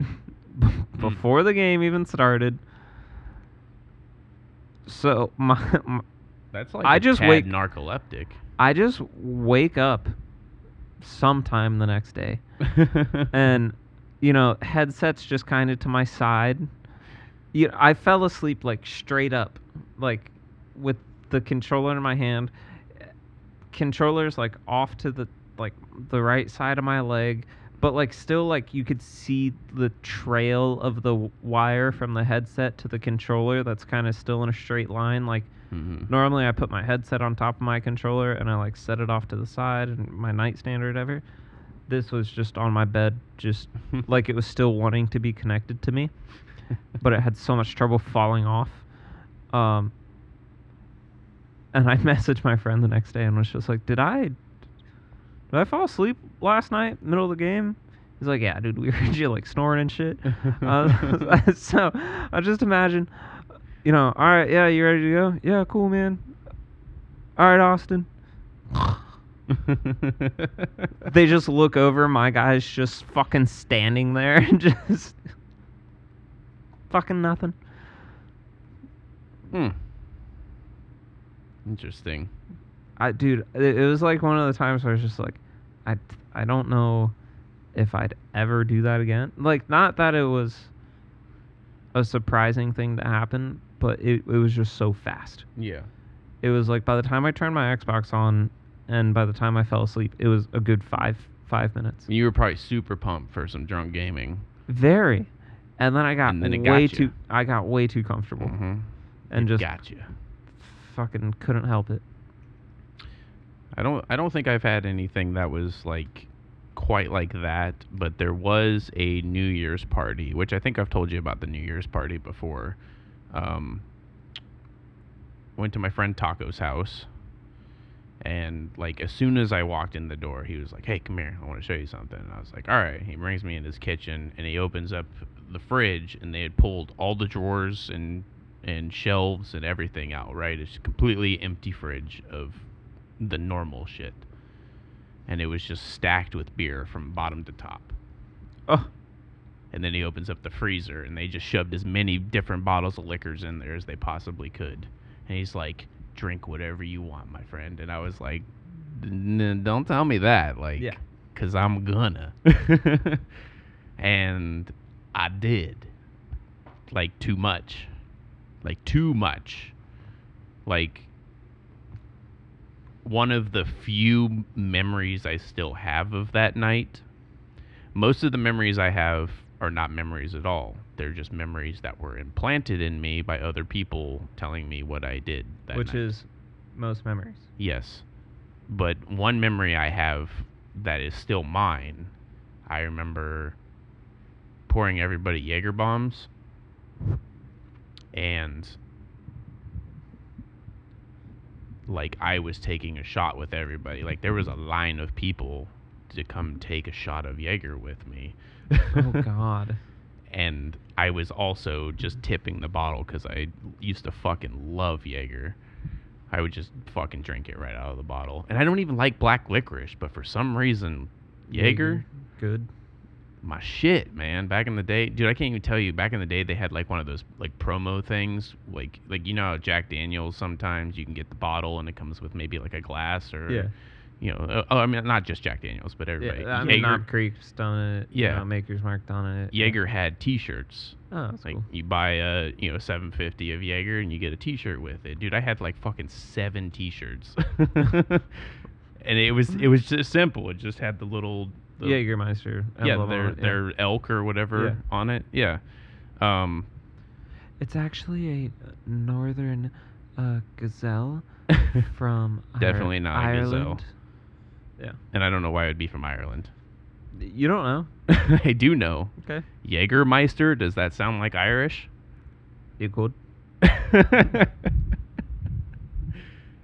Speaker 2: Hmm. Before the game even started. So my, my
Speaker 1: That's like
Speaker 2: I
Speaker 1: a
Speaker 2: just wake-
Speaker 1: narcoleptic.
Speaker 2: I just wake up sometime the next day and you know headsets just kind of to my side you i fell asleep like straight up like with the controller in my hand controllers like off to the like the right side of my leg but like still like you could see the trail of the wire from the headset to the controller that's kind of still in a straight line like
Speaker 1: Mhm.
Speaker 2: Normally, I put my headset on top of my controller and I like set it off to the side and my nightstand or whatever. This was just on my bed, just like it was still wanting to be connected to me, but it had so much trouble falling off. Um, and I messaged my friend the next day and was just like, "Did I, did I fall asleep last night, middle of the game?" He's like, "Yeah, dude, we heard you like snoring and shit." Uh, so I just imagine, you know, all right, yeah, you ready to go? Yeah, cool, man. All right, Austin. They just look over. My guy's just fucking standing there and just fucking nothing.
Speaker 1: Hmm. Interesting.
Speaker 2: I, dude, it, it was like one of the times where I was just like, I, I don't know if I'd ever do that again. Like, not that it was a surprising thing to happen, but it, it was just so fast.
Speaker 1: Yeah.
Speaker 2: It was like by the time I turned my Xbox on, and by the time I fell asleep, it was a good five five minutes.
Speaker 1: You were probably super pumped for some drunk gaming.
Speaker 2: Very, and then I got
Speaker 1: then
Speaker 2: way
Speaker 1: got
Speaker 2: too. I got way too comfortable
Speaker 1: Mm-hmm.
Speaker 2: and just
Speaker 1: got you.
Speaker 2: fucking couldn't help it.
Speaker 1: I don't. I don't think I've had anything that was like quite like that. But there was a New Year's party, which I think I've told you about the New Year's party before. Um, went to my friend Taco's house, And like as soon as I walked in the door, he was like, "Hey, come here. I want to show you something." And I was like, "All right." He brings me in his kitchen and he opens up the fridge and they had pulled all the drawers and and shelves and everything out. Right, it's a completely empty fridge of the normal shit, and it was just stacked with beer from bottom to top.
Speaker 2: Oh,
Speaker 1: And then he opens up the freezer and they just shoved as many different bottles of liquors in there as they possibly could. And he's like, "Drink whatever you want, my friend." And I was like, "Don't tell me that, like,
Speaker 2: Yeah.
Speaker 1: cause I'm gonna." and I did, like too much, like too much, like one of the few memories I still have of that night. Most of the memories I have are not memories at all. They're just memories that were implanted in me by other people telling me what I did that
Speaker 2: which
Speaker 1: night.
Speaker 2: is most memories.
Speaker 1: Yes. But one memory I have that is still mine, I remember pouring everybody Jaeger bombs and like I was taking a shot with everybody. Like there was a line of people to come take a shot of Jaeger with me.
Speaker 2: Oh God.
Speaker 1: and I was also just tipping the bottle because I used to fucking love Jaeger. I would just fucking drink it right out of the bottle. And I don't even like black licorice, but for some reason, Jaeger,
Speaker 2: Good.
Speaker 1: My shit, man. Back in the day, dude, I can't even tell you. Back in the day, they had like one of those like promo things, like like you know how Jack Daniels sometimes you can get the bottle and it comes with maybe like a glass or
Speaker 2: Yeah.
Speaker 1: you know, uh, oh, I mean not just Jack Daniels, but everybody.
Speaker 2: Yeah, I mean, Knob Creek's done it. you
Speaker 1: Yeah.
Speaker 2: know, Maker's Mark done it.
Speaker 1: Jaeger had T-shirts.
Speaker 2: Oh, that's
Speaker 1: Like
Speaker 2: cool.
Speaker 1: you buy a you know 750 of Jaeger and you get a T-shirt with it, dude. I had like fucking seven T-shirts, and it was it was just simple. It just had the little the,
Speaker 2: Jägermeister.
Speaker 1: yeah their
Speaker 2: it, yeah.
Speaker 1: their elk or whatever
Speaker 2: Yeah.
Speaker 1: on it. Yeah, um,
Speaker 2: It's actually a northern uh, gazelle from Ir-
Speaker 1: Definitely not a gazelle.
Speaker 2: Ireland. Yeah.
Speaker 1: and I don't know why it would be from Ireland.
Speaker 2: You don't know.
Speaker 1: I do know
Speaker 2: Okay.
Speaker 1: Jägermeister. Does that sound like Irish?
Speaker 2: You could.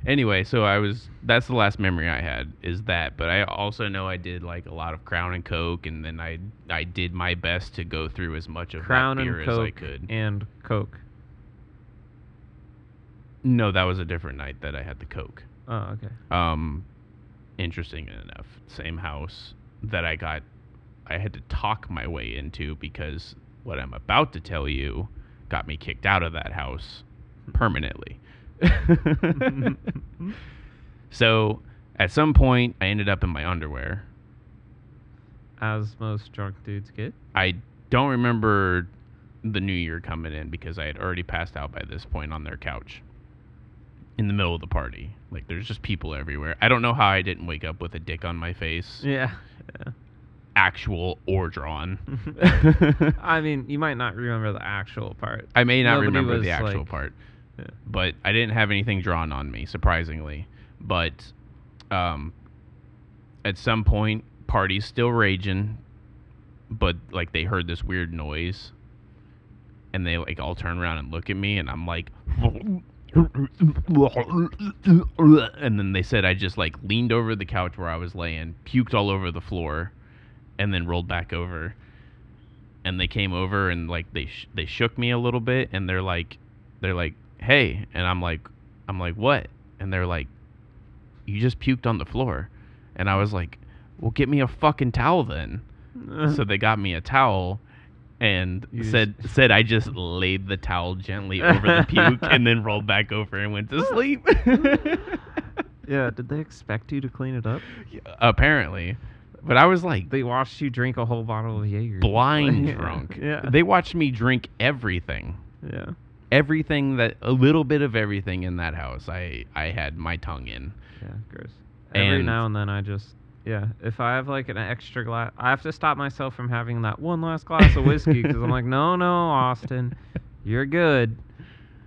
Speaker 1: anyway, so I was that's the last memory I had is that, but I also know I did like a lot of Crown and Coke and then I I did my best to go through as much of
Speaker 2: Crown
Speaker 1: that
Speaker 2: and
Speaker 1: beer as I
Speaker 2: Coke
Speaker 1: could.
Speaker 2: and Coke.
Speaker 1: no, that was a different night that I had the Coke.
Speaker 2: Oh, okay.
Speaker 1: Um interesting enough, same house that I got I had to talk my way into because what I'm about to tell you got me kicked out of that house permanently. so at some point I ended up in my underwear.
Speaker 2: As most drunk dudes get.
Speaker 1: I don't remember the new year coming in because I had already passed out by this point on their couch in the middle of the party. Like there's just people everywhere. I don't know how I didn't wake up with a dick on my face,
Speaker 2: Yeah. yeah.
Speaker 1: actual or drawn.
Speaker 2: I mean, you might not remember the actual part.
Speaker 1: I may not
Speaker 2: Nobody
Speaker 1: remember the actual
Speaker 2: like-
Speaker 1: part, But I didn't have anything drawn on me, surprisingly. But um, at some point, party's still raging, but like they heard this weird noise, and they like all turn around and look at me, and I'm like. And then they said I just like leaned over the couch where I was laying, puked all over the floor, and then rolled back over. And they came over and like they sh- they shook me a little bit, and they're like, they're like, hey, and I'm like, I'm like, what? And they're like, you just puked on the floor, and I was like, well, get me a fucking towel then. so they got me a towel and
Speaker 2: You
Speaker 1: said said I just laid the towel gently over the puke and then rolled back over and went to sleep.
Speaker 2: yeah. Did they expect you to clean it up?
Speaker 1: Apparently. But I was like
Speaker 2: They watched you drink a whole bottle of Jaeger.
Speaker 1: blind drunk.
Speaker 2: Yeah.
Speaker 1: They watched me drink everything.
Speaker 2: yeah.
Speaker 1: Everything that a little bit of everything in that house I I had my tongue in.
Speaker 2: Yeah. Gross. Every
Speaker 1: And-
Speaker 2: now and then, I just yeah. If I have like an extra glass, I have to stop myself from having that one last glass of whiskey because I'm like, no, no, Austin, you're good.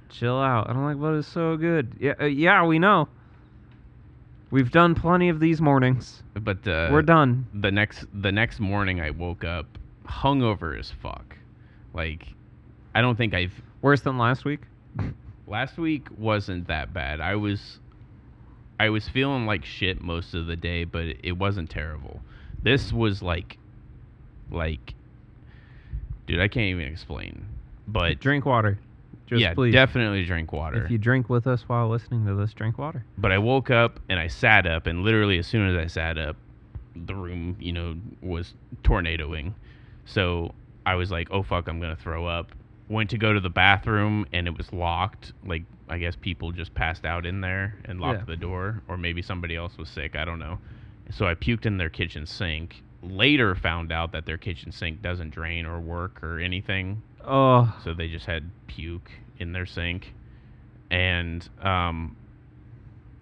Speaker 2: Chill out. And I'm like, but it's so good. Yeah, uh, yeah, we know. We've done plenty of these mornings.
Speaker 1: But uh,
Speaker 2: We're done.
Speaker 1: the next the next morning I woke up hungover as fuck. Like I don't think I've
Speaker 2: Worse than last week.
Speaker 1: last week wasn't that bad. I was I was feeling like shit most of the day, but it, wasn't terrible. This was like, like, dude, I can't even explain. But
Speaker 2: drink water. Just
Speaker 1: yeah,
Speaker 2: please.
Speaker 1: definitely drink water.
Speaker 2: If you drink with us while listening to this, drink water.
Speaker 1: but I woke up and I sat up, and literally as soon as I sat up, the room, you know, was tornadoing. So I was like, "Oh fuck, I'm gonna throw up." Went to go to the bathroom, and it was locked. Like I guess people just passed out in there and locked
Speaker 2: Yeah.
Speaker 1: the door, or maybe somebody else was sick. I don't know. So I puked in their kitchen sink. Later, found out that their kitchen sink doesn't drain or work or anything
Speaker 2: Oh,
Speaker 1: so they just had puke in their sink and um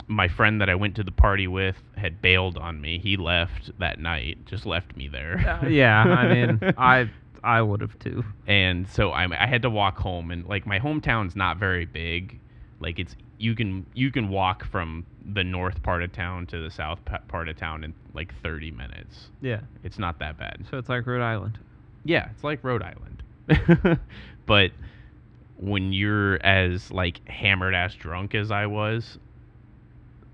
Speaker 1: my friend that I went to the party with had bailed on me. He left that night, just left me there.
Speaker 2: uh, yeah. I mean, I I would have too.
Speaker 1: and so I I had to walk home and like my hometown's not very big. Like it's you can you can walk from the north part of town to the south part of town in like 30 minutes.
Speaker 2: Yeah.
Speaker 1: It's not that bad.
Speaker 2: So it's like Rhode Island.
Speaker 1: Yeah, it's like Rhode Island. but when you're as like hammered ass drunk as I was,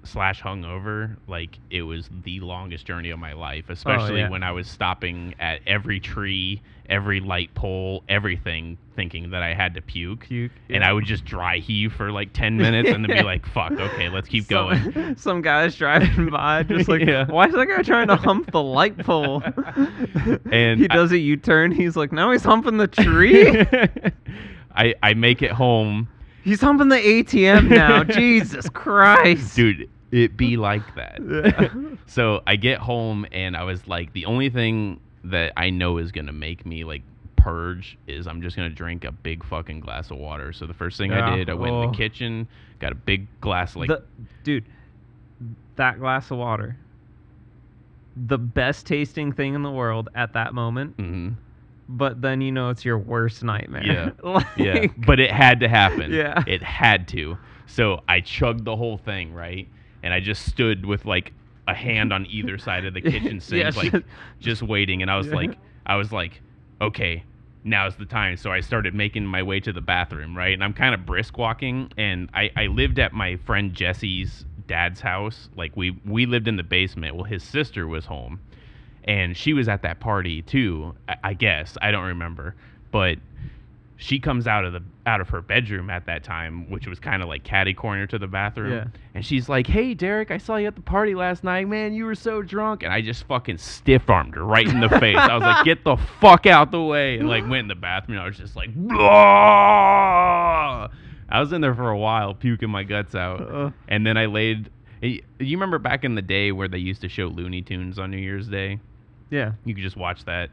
Speaker 1: slash hungover, like it was the longest journey of my life. Oh, especially
Speaker 2: yeah.
Speaker 1: when I was stopping at every tree, every light pole, everything, thinking that I had to puke.
Speaker 2: Puke.
Speaker 1: And I would just dry heave for like ten minutes and then be like, "Fuck, okay, let's keep
Speaker 2: Some-
Speaker 1: going."
Speaker 2: Some guys driving by, just like,
Speaker 1: Yeah.
Speaker 2: why is that guy trying to hump the light pole?
Speaker 1: And
Speaker 2: he
Speaker 1: I-
Speaker 2: does a U-turn. He's like, now he's humping the tree.
Speaker 1: I I make it home
Speaker 2: he's humping the ATM now. Jesus Christ,
Speaker 1: dude it be like that
Speaker 2: Yeah.
Speaker 1: so i get home and i was like the only thing that i know is gonna make me like purge is i'm just gonna drink a big fucking glass of water so the first thing
Speaker 2: Yeah.
Speaker 1: i did i went in
Speaker 2: Oh.
Speaker 1: the kitchen got a big glass like
Speaker 2: The- dude, that glass of water, the best tasting thing in the world at that moment.
Speaker 1: mhm.
Speaker 2: But then you know it's your worst nightmare.
Speaker 1: Yeah.
Speaker 2: Like-
Speaker 1: yeah but it had to happen
Speaker 2: Yeah.
Speaker 1: it had to so i chugged the whole thing right and i just stood with like a hand on either side of the kitchen sink
Speaker 2: Yeah,
Speaker 1: like
Speaker 2: just-
Speaker 1: just waiting and i was
Speaker 2: Yeah.
Speaker 1: like i was like okay now's the time. So i started making my way to the bathroom right? And i'm kind of brisk walking and i i lived at my friend jesse's dad's house. Like we we lived in the basement. Well his sister was home and she was at that party too i, I guess. I don't remember. But she comes out of the out of her bedroom at that time, which was kind of like catty corner to the bathroom.
Speaker 2: Yeah.
Speaker 1: And she's like, "Hey, Derek, I saw you at the party last night. Man, you were so drunk." And I just fucking stiff armed her right in the face. I was like, "Get the fuck out the way!" And like went in the bathroom. I was just like, "Blah!" I was in there for a while, puking my guts out.
Speaker 2: Uh,
Speaker 1: And then I laid. You remember back in the day where they used to show Looney Tunes on New Year's Day?
Speaker 2: yeah.
Speaker 1: You could just watch that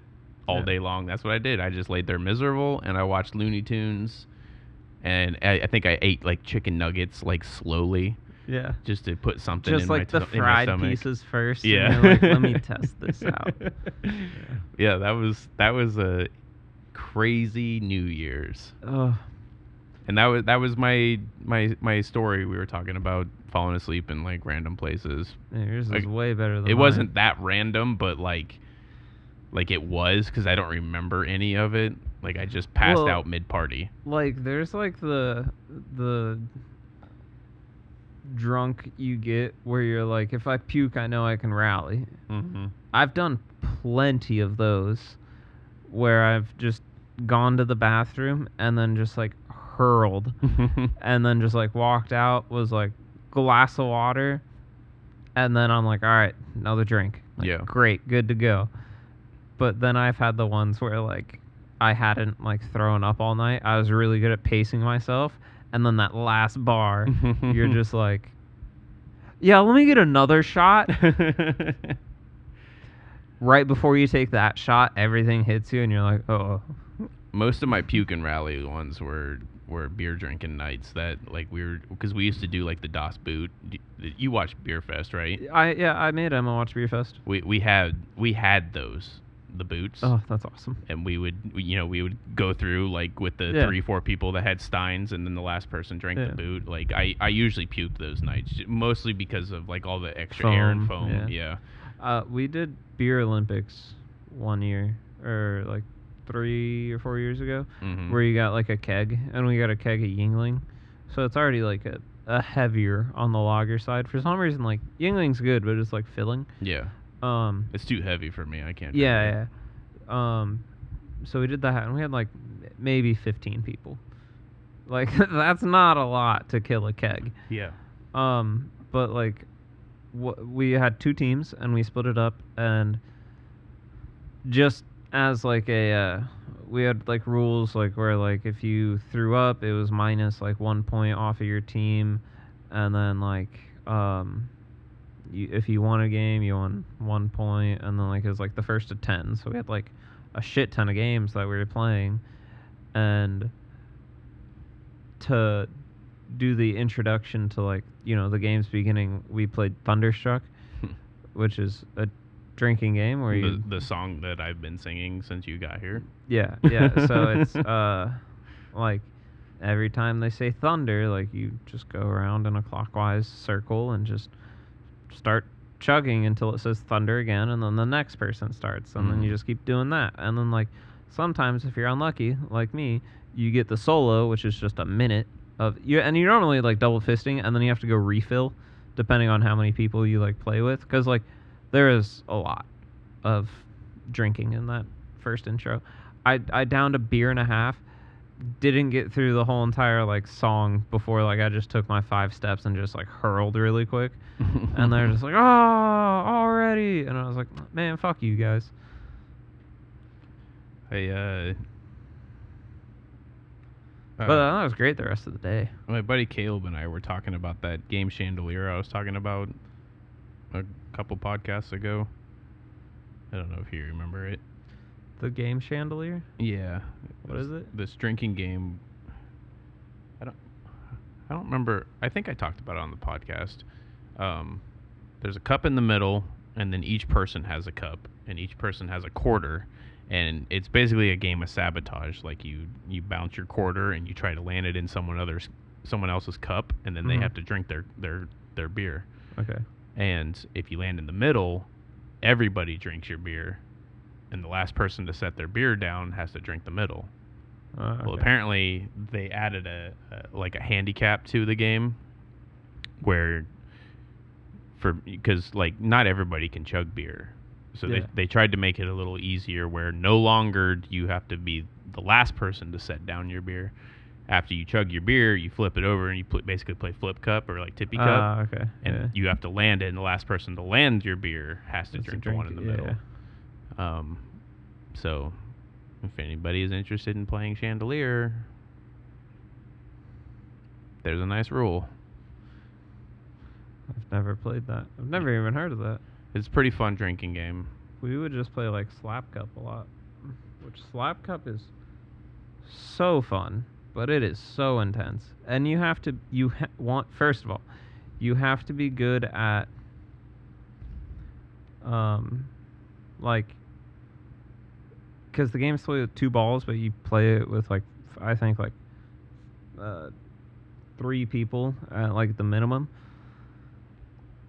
Speaker 1: all
Speaker 2: Yeah.
Speaker 1: day long. That's what I did. I just laid there miserable and I watched Looney Tunes. And I, I think I ate like chicken nuggets like slowly
Speaker 2: Yeah.
Speaker 1: just to put something
Speaker 2: Just
Speaker 1: in,
Speaker 2: like
Speaker 1: my,
Speaker 2: the
Speaker 1: to- in my
Speaker 2: fried pieces first.
Speaker 1: Yeah.
Speaker 2: And like, let me test this out.
Speaker 1: yeah, that was that was a crazy New Year's.
Speaker 2: Oh,
Speaker 1: And that was that was my my my story we were talking about falling asleep in like random places.
Speaker 2: yours
Speaker 1: Like,
Speaker 2: is way better than
Speaker 1: it
Speaker 2: mine.
Speaker 1: wasn't that random, but like like it was because I don't remember any of it. Like I just passed
Speaker 2: Well-
Speaker 1: out mid party.
Speaker 2: like there's like the the drunk you get where you're like if I puke I know I can rally.
Speaker 1: Mm-hmm.
Speaker 2: I've done plenty of those where I've just gone to the bathroom and then just like hurled and then just like walked out was like glass of water and then I'm like all right another drink Like,
Speaker 1: Yeah.
Speaker 2: great good to go but then I've had the ones where like I hadn't like thrown up all night. I was really good at pacing myself and then that last bar you're just like yeah let me get another shot. Right before you take that shot everything hits you and you're like oh
Speaker 1: Most of my puke and rally ones were were beer drinking nights that like we were because we used to do like the Das Boot. You watched Beer Fest, right?
Speaker 2: I yeah I made Emma watch Beer Fest.
Speaker 1: We we had we had those the boots.
Speaker 2: oh that's awesome
Speaker 1: and we would you know we would go through like with the
Speaker 2: Yeah.
Speaker 1: three four people that had steins and then the last person drank
Speaker 2: Yeah.
Speaker 1: the boot like i i usually puked those nights mostly because of like all the extra air and
Speaker 2: Foam,
Speaker 1: foam
Speaker 2: yeah.
Speaker 1: yeah,
Speaker 2: Uh, we did beer Olympics one year, or like three or four years ago,
Speaker 1: Mhm.
Speaker 2: where you got like a keg, and we got a keg at Yuengling, so it's already like a a heavier on the lager side for some reason. Like Yuengling's good, but it's like filling.
Speaker 1: Yeah.
Speaker 2: Um,
Speaker 1: It's too heavy for me. I can't.
Speaker 2: yeah, yeah. Um, so we did that, and we had like maybe 15 people. Like that's not a lot to kill a keg.
Speaker 1: Yeah.
Speaker 2: Um, but like, wh- we had two teams and we split it up, and just as like a, uh, we had like rules like where like if you threw up, it was minus like one point off of your team, and then like um, you, if you won a game, you won one point, and then like it was like the first of ten. So we had like a shit ton of games that we were playing, and to do the introduction to like you know the game's beginning, we played Thunderstruck, which is a drinking game where
Speaker 1: The,
Speaker 2: you
Speaker 1: the song that I've been singing since you got here.
Speaker 2: yeah yeah so it's uh like every time they say thunder like you just go around in a clockwise circle and just start chugging until it says thunder again and then the next person starts and then you
Speaker 1: Mhm.
Speaker 2: just keep doing that and then like sometimes if you're unlucky like me you get the solo which is just a minute of you and you're normally like double fisting and then you have to go refill depending on how many people you like play with because like there is a lot of drinking in that first intro i i downed a beer and a half didn't get through the whole entire like song before like i just took my five steps and just like hurled really quick and they're just like, "Oh, already," and I was like, "Man, fuck you guys."
Speaker 1: Hey, uh.
Speaker 2: But
Speaker 1: uh,
Speaker 2: that was great the rest of the day.
Speaker 1: my buddy Caleb and I were talking about that game chandelier I was talking about a couple podcasts ago. I don't know if you remember it.
Speaker 2: The game chandelier.
Speaker 1: Yeah.
Speaker 2: What
Speaker 1: this-
Speaker 2: is it?
Speaker 1: This drinking game. I don't. I don't remember. I think I talked about it on the podcast. Um, there's a cup in the middle, and then each person has a cup, and each person has a quarter, and it's basically a game of sabotage. Like you, you bounce your quarter, and you try to land it in someone other's, someone else's cup, and then they
Speaker 2: Mhm.
Speaker 1: have to drink their their their beer.
Speaker 2: Okay.
Speaker 1: And if you land in the middle, everybody drinks your beer, and the last person to set their beer down has to drink the middle.
Speaker 2: Uh,
Speaker 1: Well, apparently they added a, a like a handicap to the game, where for because like not everybody can chug beer, so
Speaker 2: Yeah.
Speaker 1: they they tried to make it a little easier where no longer do you have to be the last person to set down your beer. After you chug your beer, you flip it over and you pl- basically play flip cup or like tippy cup,
Speaker 2: Ah, okay.
Speaker 1: and
Speaker 2: yeah.
Speaker 1: you have to land it, and the last person to land your beer has to drink, the one in the
Speaker 2: it,
Speaker 1: middle. Um, so if anybody is interested in playing Chandelier, there's a nice rule.
Speaker 2: I've never played that. I've never even heard of that.
Speaker 1: It's a pretty fun drinking game.
Speaker 2: We would just play like Slap Cup a lot, which Slap Cup is so fun, but it is so intense. And you have to you ha- want first of all, you have to be good at um like cuz the game's played with two balls, but you play it with like I think like uh 3 people at like the minimum.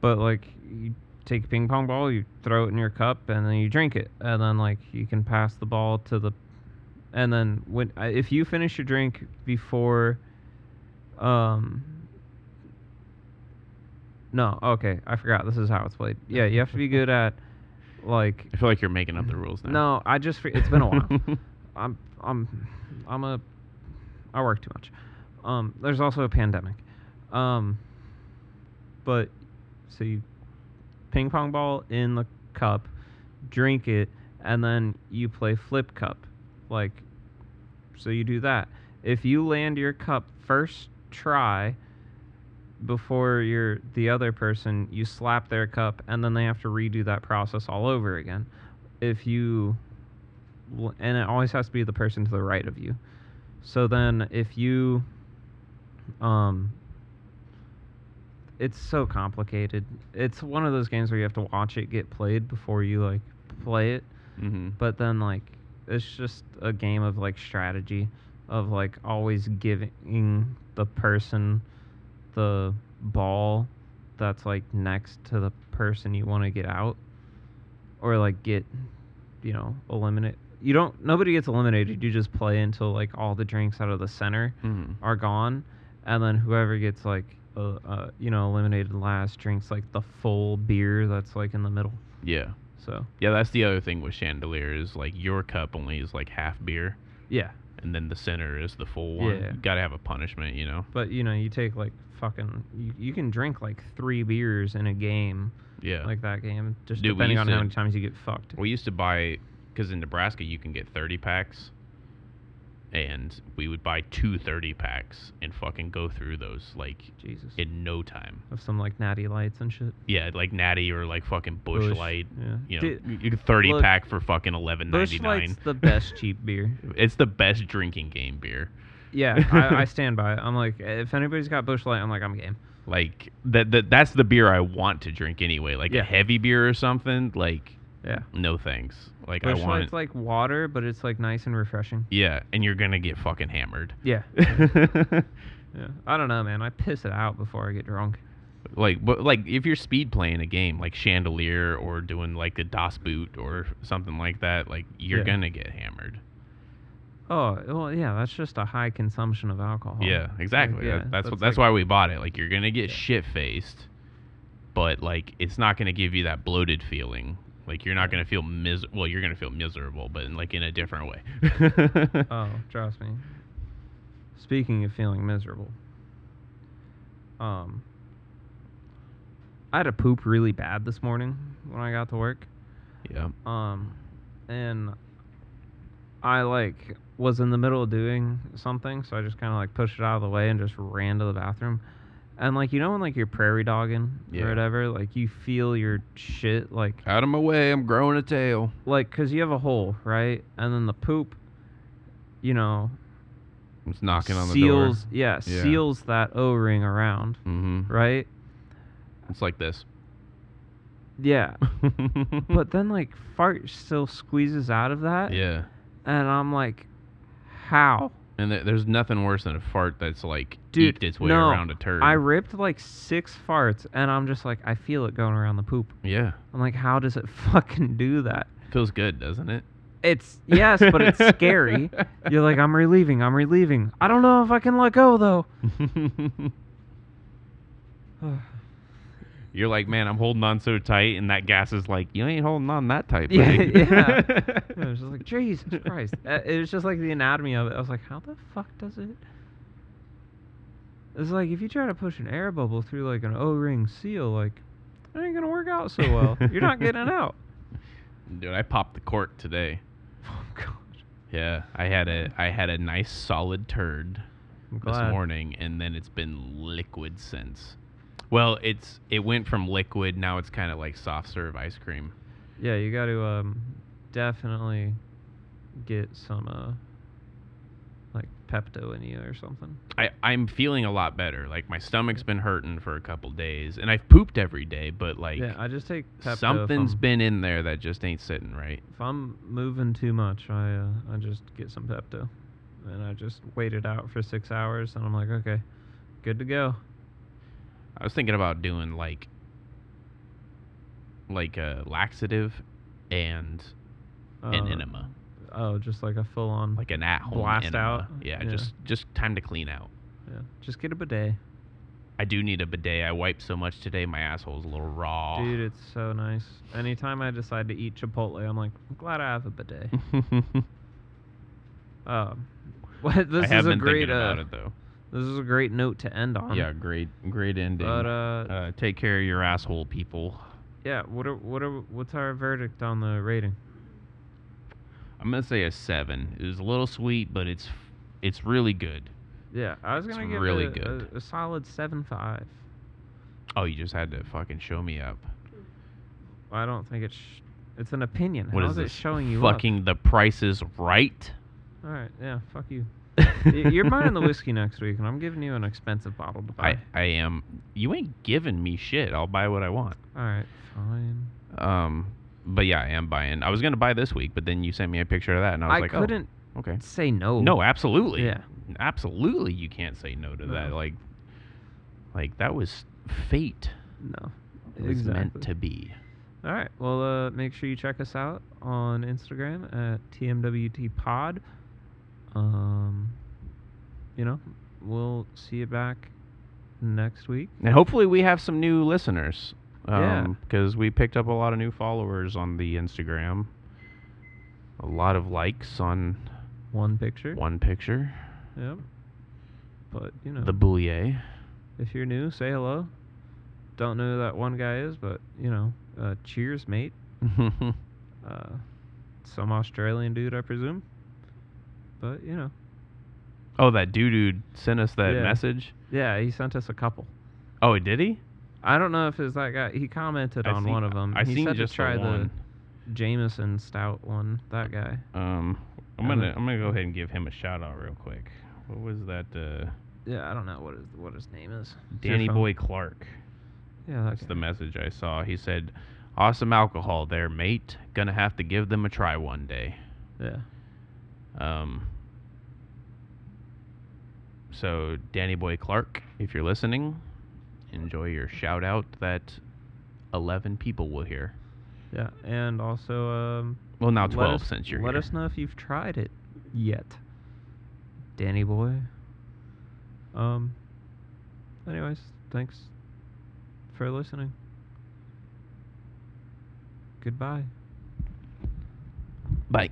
Speaker 2: But like you take a ping pong ball, you throw it in your cup, and then you drink it, and then like you can pass the ball to the, and then when if you finish your drink before, um. No, okay, I forgot. This is how it's played. Yeah, you have to be good at, like.
Speaker 1: I feel like you're making up the rules now.
Speaker 2: No, I just it's been a while. I'm I'm I'm a I work too much. Um, there's also a pandemic. Um, but so you ping pong ball in the cup, drink it, and then you play flip cup. Like, so you do that. If you land your cup first try before you're the other person, you slap their cup, and then they have to redo that process all over again. If you and it always has to be the person to the right of you. So then if you um it's so complicated. It's one of those games where you have to watch it get played before you like play it,
Speaker 1: hmm
Speaker 2: but then like it's just a game of like strategy of like always giving the person the ball that's like next to the person you want to get out or like get you know eliminate you don't nobody gets eliminated you just play until like all the drinks out of the center
Speaker 1: hmm
Speaker 2: are gone and then whoever gets like uh, uh, you know, eliminated last drinks like the full beer that's like in the middle.
Speaker 1: Yeah.
Speaker 2: So
Speaker 1: Yeah, that's the other thing with chandelier is like your cup only is like half beer,
Speaker 2: yeah,
Speaker 1: and then the center is the full one.
Speaker 2: Yeah.
Speaker 1: You gotta have a punishment, you know.
Speaker 2: but you know, you take like fucking, you, you can drink like three beers in a game,
Speaker 1: Yeah.
Speaker 2: like that game, just
Speaker 1: Dude, we
Speaker 2: depending on
Speaker 1: used
Speaker 2: how many times you get fucked.
Speaker 1: we used to buy because in Nebraska you can get 30 packs, and we would buy two 30 packs and fucking go through those like
Speaker 2: Jesus.
Speaker 1: in no time.
Speaker 2: of some like natty lights and shit.
Speaker 1: Yeah, like Natty or like fucking Busch,
Speaker 2: Busch,
Speaker 1: Light.
Speaker 2: yeah.
Speaker 1: You know,
Speaker 2: Dude,
Speaker 1: you get 30
Speaker 2: look,
Speaker 1: pack for fucking 11.99.
Speaker 2: Busch Light's the best cheap beer.
Speaker 1: It's the best drinking game beer.
Speaker 2: Yeah, I, I stand by it. I'm like, if anybody's got Busch Light, I'm like, I'm game.
Speaker 1: Like that, that that's the beer I want to drink anyway. Like
Speaker 2: Yeah.
Speaker 1: a heavy beer or something. Like
Speaker 2: Yeah.
Speaker 1: no thanks. Like
Speaker 2: Busch
Speaker 1: I want.
Speaker 2: Light's like water, but it's like nice and refreshing.
Speaker 1: yeah, and you're gonna get fucking hammered.
Speaker 2: Yeah. Yeah. I don't know, man. I piss it out before I get drunk.
Speaker 1: like, but like if you're speed playing a game like Chandelier or doing like the Das Boot or something like that, like you're
Speaker 2: Yeah.
Speaker 1: gonna get hammered.
Speaker 2: Oh, well, yeah, that's just a high consumption of alcohol.
Speaker 1: Yeah, exactly.
Speaker 2: yeah,
Speaker 1: That- that's what,
Speaker 2: that's
Speaker 1: that's
Speaker 2: like-
Speaker 1: why we bought it. Like you're gonna get
Speaker 2: Yeah.
Speaker 1: shit faced, but like it's not gonna give you that bloated feeling. Like you're not gonna feel mis. Well, you're gonna feel miserable, but in, like in a different way.
Speaker 2: Oh, trust me. Speaking of feeling miserable, um, I had to poop really bad this morning when I got to work.
Speaker 1: yeah.
Speaker 2: Um, and I like was in the middle of doing something, so I just kind of like pushed it out of the way and just ran to the bathroom. And like you know when like you're prairie dogging
Speaker 1: Yeah.
Speaker 2: or whatever, like you feel your shit like
Speaker 1: Out of my way! I'm growing a tail.
Speaker 2: like cuz you have a hole, right? And then the poop you know
Speaker 1: It's knocking on the
Speaker 2: seals
Speaker 1: door.
Speaker 2: yeah,
Speaker 1: Yeah.
Speaker 2: seals that O-ring around,
Speaker 1: Mm-hmm.
Speaker 2: right?
Speaker 1: It's like this.
Speaker 2: Yeah. but then like fart still squeezes out of that
Speaker 1: yeah,
Speaker 2: and I'm like how?
Speaker 1: and th- there's nothing worse than a fart that's like
Speaker 2: Dude,
Speaker 1: eked its way
Speaker 2: no,
Speaker 1: around a turd.
Speaker 2: I ripped like six farts, and I'm just like, I feel it going around the poop.
Speaker 1: yeah,
Speaker 2: I'm like, how does it fucking do that?
Speaker 1: feels good, doesn't it?
Speaker 2: It's yes, but it's scary. You're like, I'm relieving, I'm relieving. I don't know if I can let go though.
Speaker 1: You're like, man, I'm holding on so tight, and that gas is like, you ain't holding on that tight,
Speaker 2: Yeah,
Speaker 1: buddy.
Speaker 2: yeah. I was just like, Jesus Christ. Uh, It was just like the anatomy of it. I was like, how the fuck does it? It's like if you try to push an air bubble through like an O-ring seal, like, it ain't gonna work out so well. You're not getting it out.
Speaker 1: Dude, I popped the cork today.
Speaker 2: Oh God.
Speaker 1: Yeah, I had a I had a nice solid turd this morning, and then it's been liquid since. Well, it's it went from liquid now it's kind of like soft serve ice cream.
Speaker 2: Yeah, you got to um, definitely get some uh, like Pepto in you or something.
Speaker 1: I I'm feeling a lot better. Like my stomach's been hurting for a couple days, and I've pooped every day, but like
Speaker 2: yeah, I just take Pepto.
Speaker 1: something's been in there that just ain't sitting right.
Speaker 2: if I'm moving too much, I uh, I just get some Pepto, and I just wait it out for six hours, and I'm like, okay, good to go.
Speaker 1: I was thinking about doing like like a laxative and an
Speaker 2: Uh,
Speaker 1: enema,
Speaker 2: Oh, just like a full on
Speaker 1: like an at-home
Speaker 2: blast
Speaker 1: enema.
Speaker 2: out?
Speaker 1: Yeah,
Speaker 2: Yeah.
Speaker 1: just just time to clean out.
Speaker 2: Yeah, just get a bidet,
Speaker 1: I do need a bidet. I wiped so much today, my asshole's a little raw.
Speaker 2: dude. It's so nice. Anytime I decide to eat Chipotle, I'm like, I'm glad I have a bidet. Um, well, this
Speaker 1: I
Speaker 2: is a great.
Speaker 1: thinking about
Speaker 2: Uh,
Speaker 1: it though.
Speaker 2: This is a great note to end on.
Speaker 1: Yeah, great, great ending.
Speaker 2: But uh,
Speaker 1: uh, take care of your asshole, people.
Speaker 2: yeah. What are what are what's our verdict on the rating?
Speaker 1: I'm gonna say a seven. It was a little sweet, but it's it's really good.
Speaker 2: Yeah, I was gonna give
Speaker 1: really
Speaker 2: it a,
Speaker 1: good.
Speaker 2: a, a solid seven five.
Speaker 1: Oh, you just had to fucking show me up.
Speaker 2: I don't think it's sh- it's an opinion.
Speaker 1: What
Speaker 2: How
Speaker 1: is
Speaker 2: is it showing you up?
Speaker 1: fucking the price is right.
Speaker 2: All right, yeah, fuck you. You're buying the whiskey next week, and I'm giving you an expensive bottle to buy.
Speaker 1: I I am. You ain't giving me shit. I'll buy what I want.
Speaker 2: All right, fine.
Speaker 1: Um, but yeah, I am buying. I was gonna buy this week, but then you sent me a picture of that, and I was like,
Speaker 2: I
Speaker 1: like,
Speaker 2: couldn't
Speaker 1: oh, okay.
Speaker 2: say no.
Speaker 1: No, absolutely.
Speaker 2: Yeah.
Speaker 1: Absolutely, you can't say no to that. Like, like that was fate.
Speaker 2: no.
Speaker 1: It was
Speaker 2: exactly.
Speaker 1: meant to be.
Speaker 2: All right. Well, uh, make sure you check us out on Instagram at TMWT Pod. Um, you know, we'll see you back next week.
Speaker 1: And hopefully we have some new listeners.
Speaker 2: Yeah.
Speaker 1: Because we picked up a lot of new followers on the Instagram. A lot of likes on
Speaker 2: One picture.
Speaker 1: one picture.
Speaker 2: Yep. But you know,
Speaker 1: The Boulier.
Speaker 2: if you're new, say hello. Don't know who that one guy is, but you know, uh, cheers, mate. Uh, some Australian dude, I presume. But you know,
Speaker 1: oh, that dude dude sent us that
Speaker 2: Yeah.
Speaker 1: message.
Speaker 2: yeah, he sent us a couple.
Speaker 1: Oh, did he?
Speaker 2: I don't know if it's that guy. He commented
Speaker 1: I
Speaker 2: on
Speaker 1: seen-
Speaker 2: one of them.
Speaker 1: I
Speaker 2: he
Speaker 1: seen
Speaker 2: said
Speaker 1: just
Speaker 2: to try
Speaker 1: the one.
Speaker 2: Jameson Stout one. That guy.
Speaker 1: Um, I'm gonna I'm gonna go ahead and give him a shout out real quick. What was that? Uh,
Speaker 2: Yeah, I don't know what his what his name is.
Speaker 1: Danny. Boy Clark.
Speaker 2: Yeah, that
Speaker 1: That's
Speaker 2: guy.
Speaker 1: the message I saw. He said, "Awesome alcohol there, mate. Gonna have to give them a try one day."
Speaker 2: Yeah.
Speaker 1: Um. So Danny Boy Clark, if you're listening, enjoy your shout out that 11 people will hear.
Speaker 2: Yeah, and also um.
Speaker 1: Well, now 12
Speaker 2: us-
Speaker 1: since you're
Speaker 2: Let
Speaker 1: here.
Speaker 2: Let us know if you've tried it yet. Danny boy. Um. Anyways, thanks for listening. Goodbye.
Speaker 1: Bye.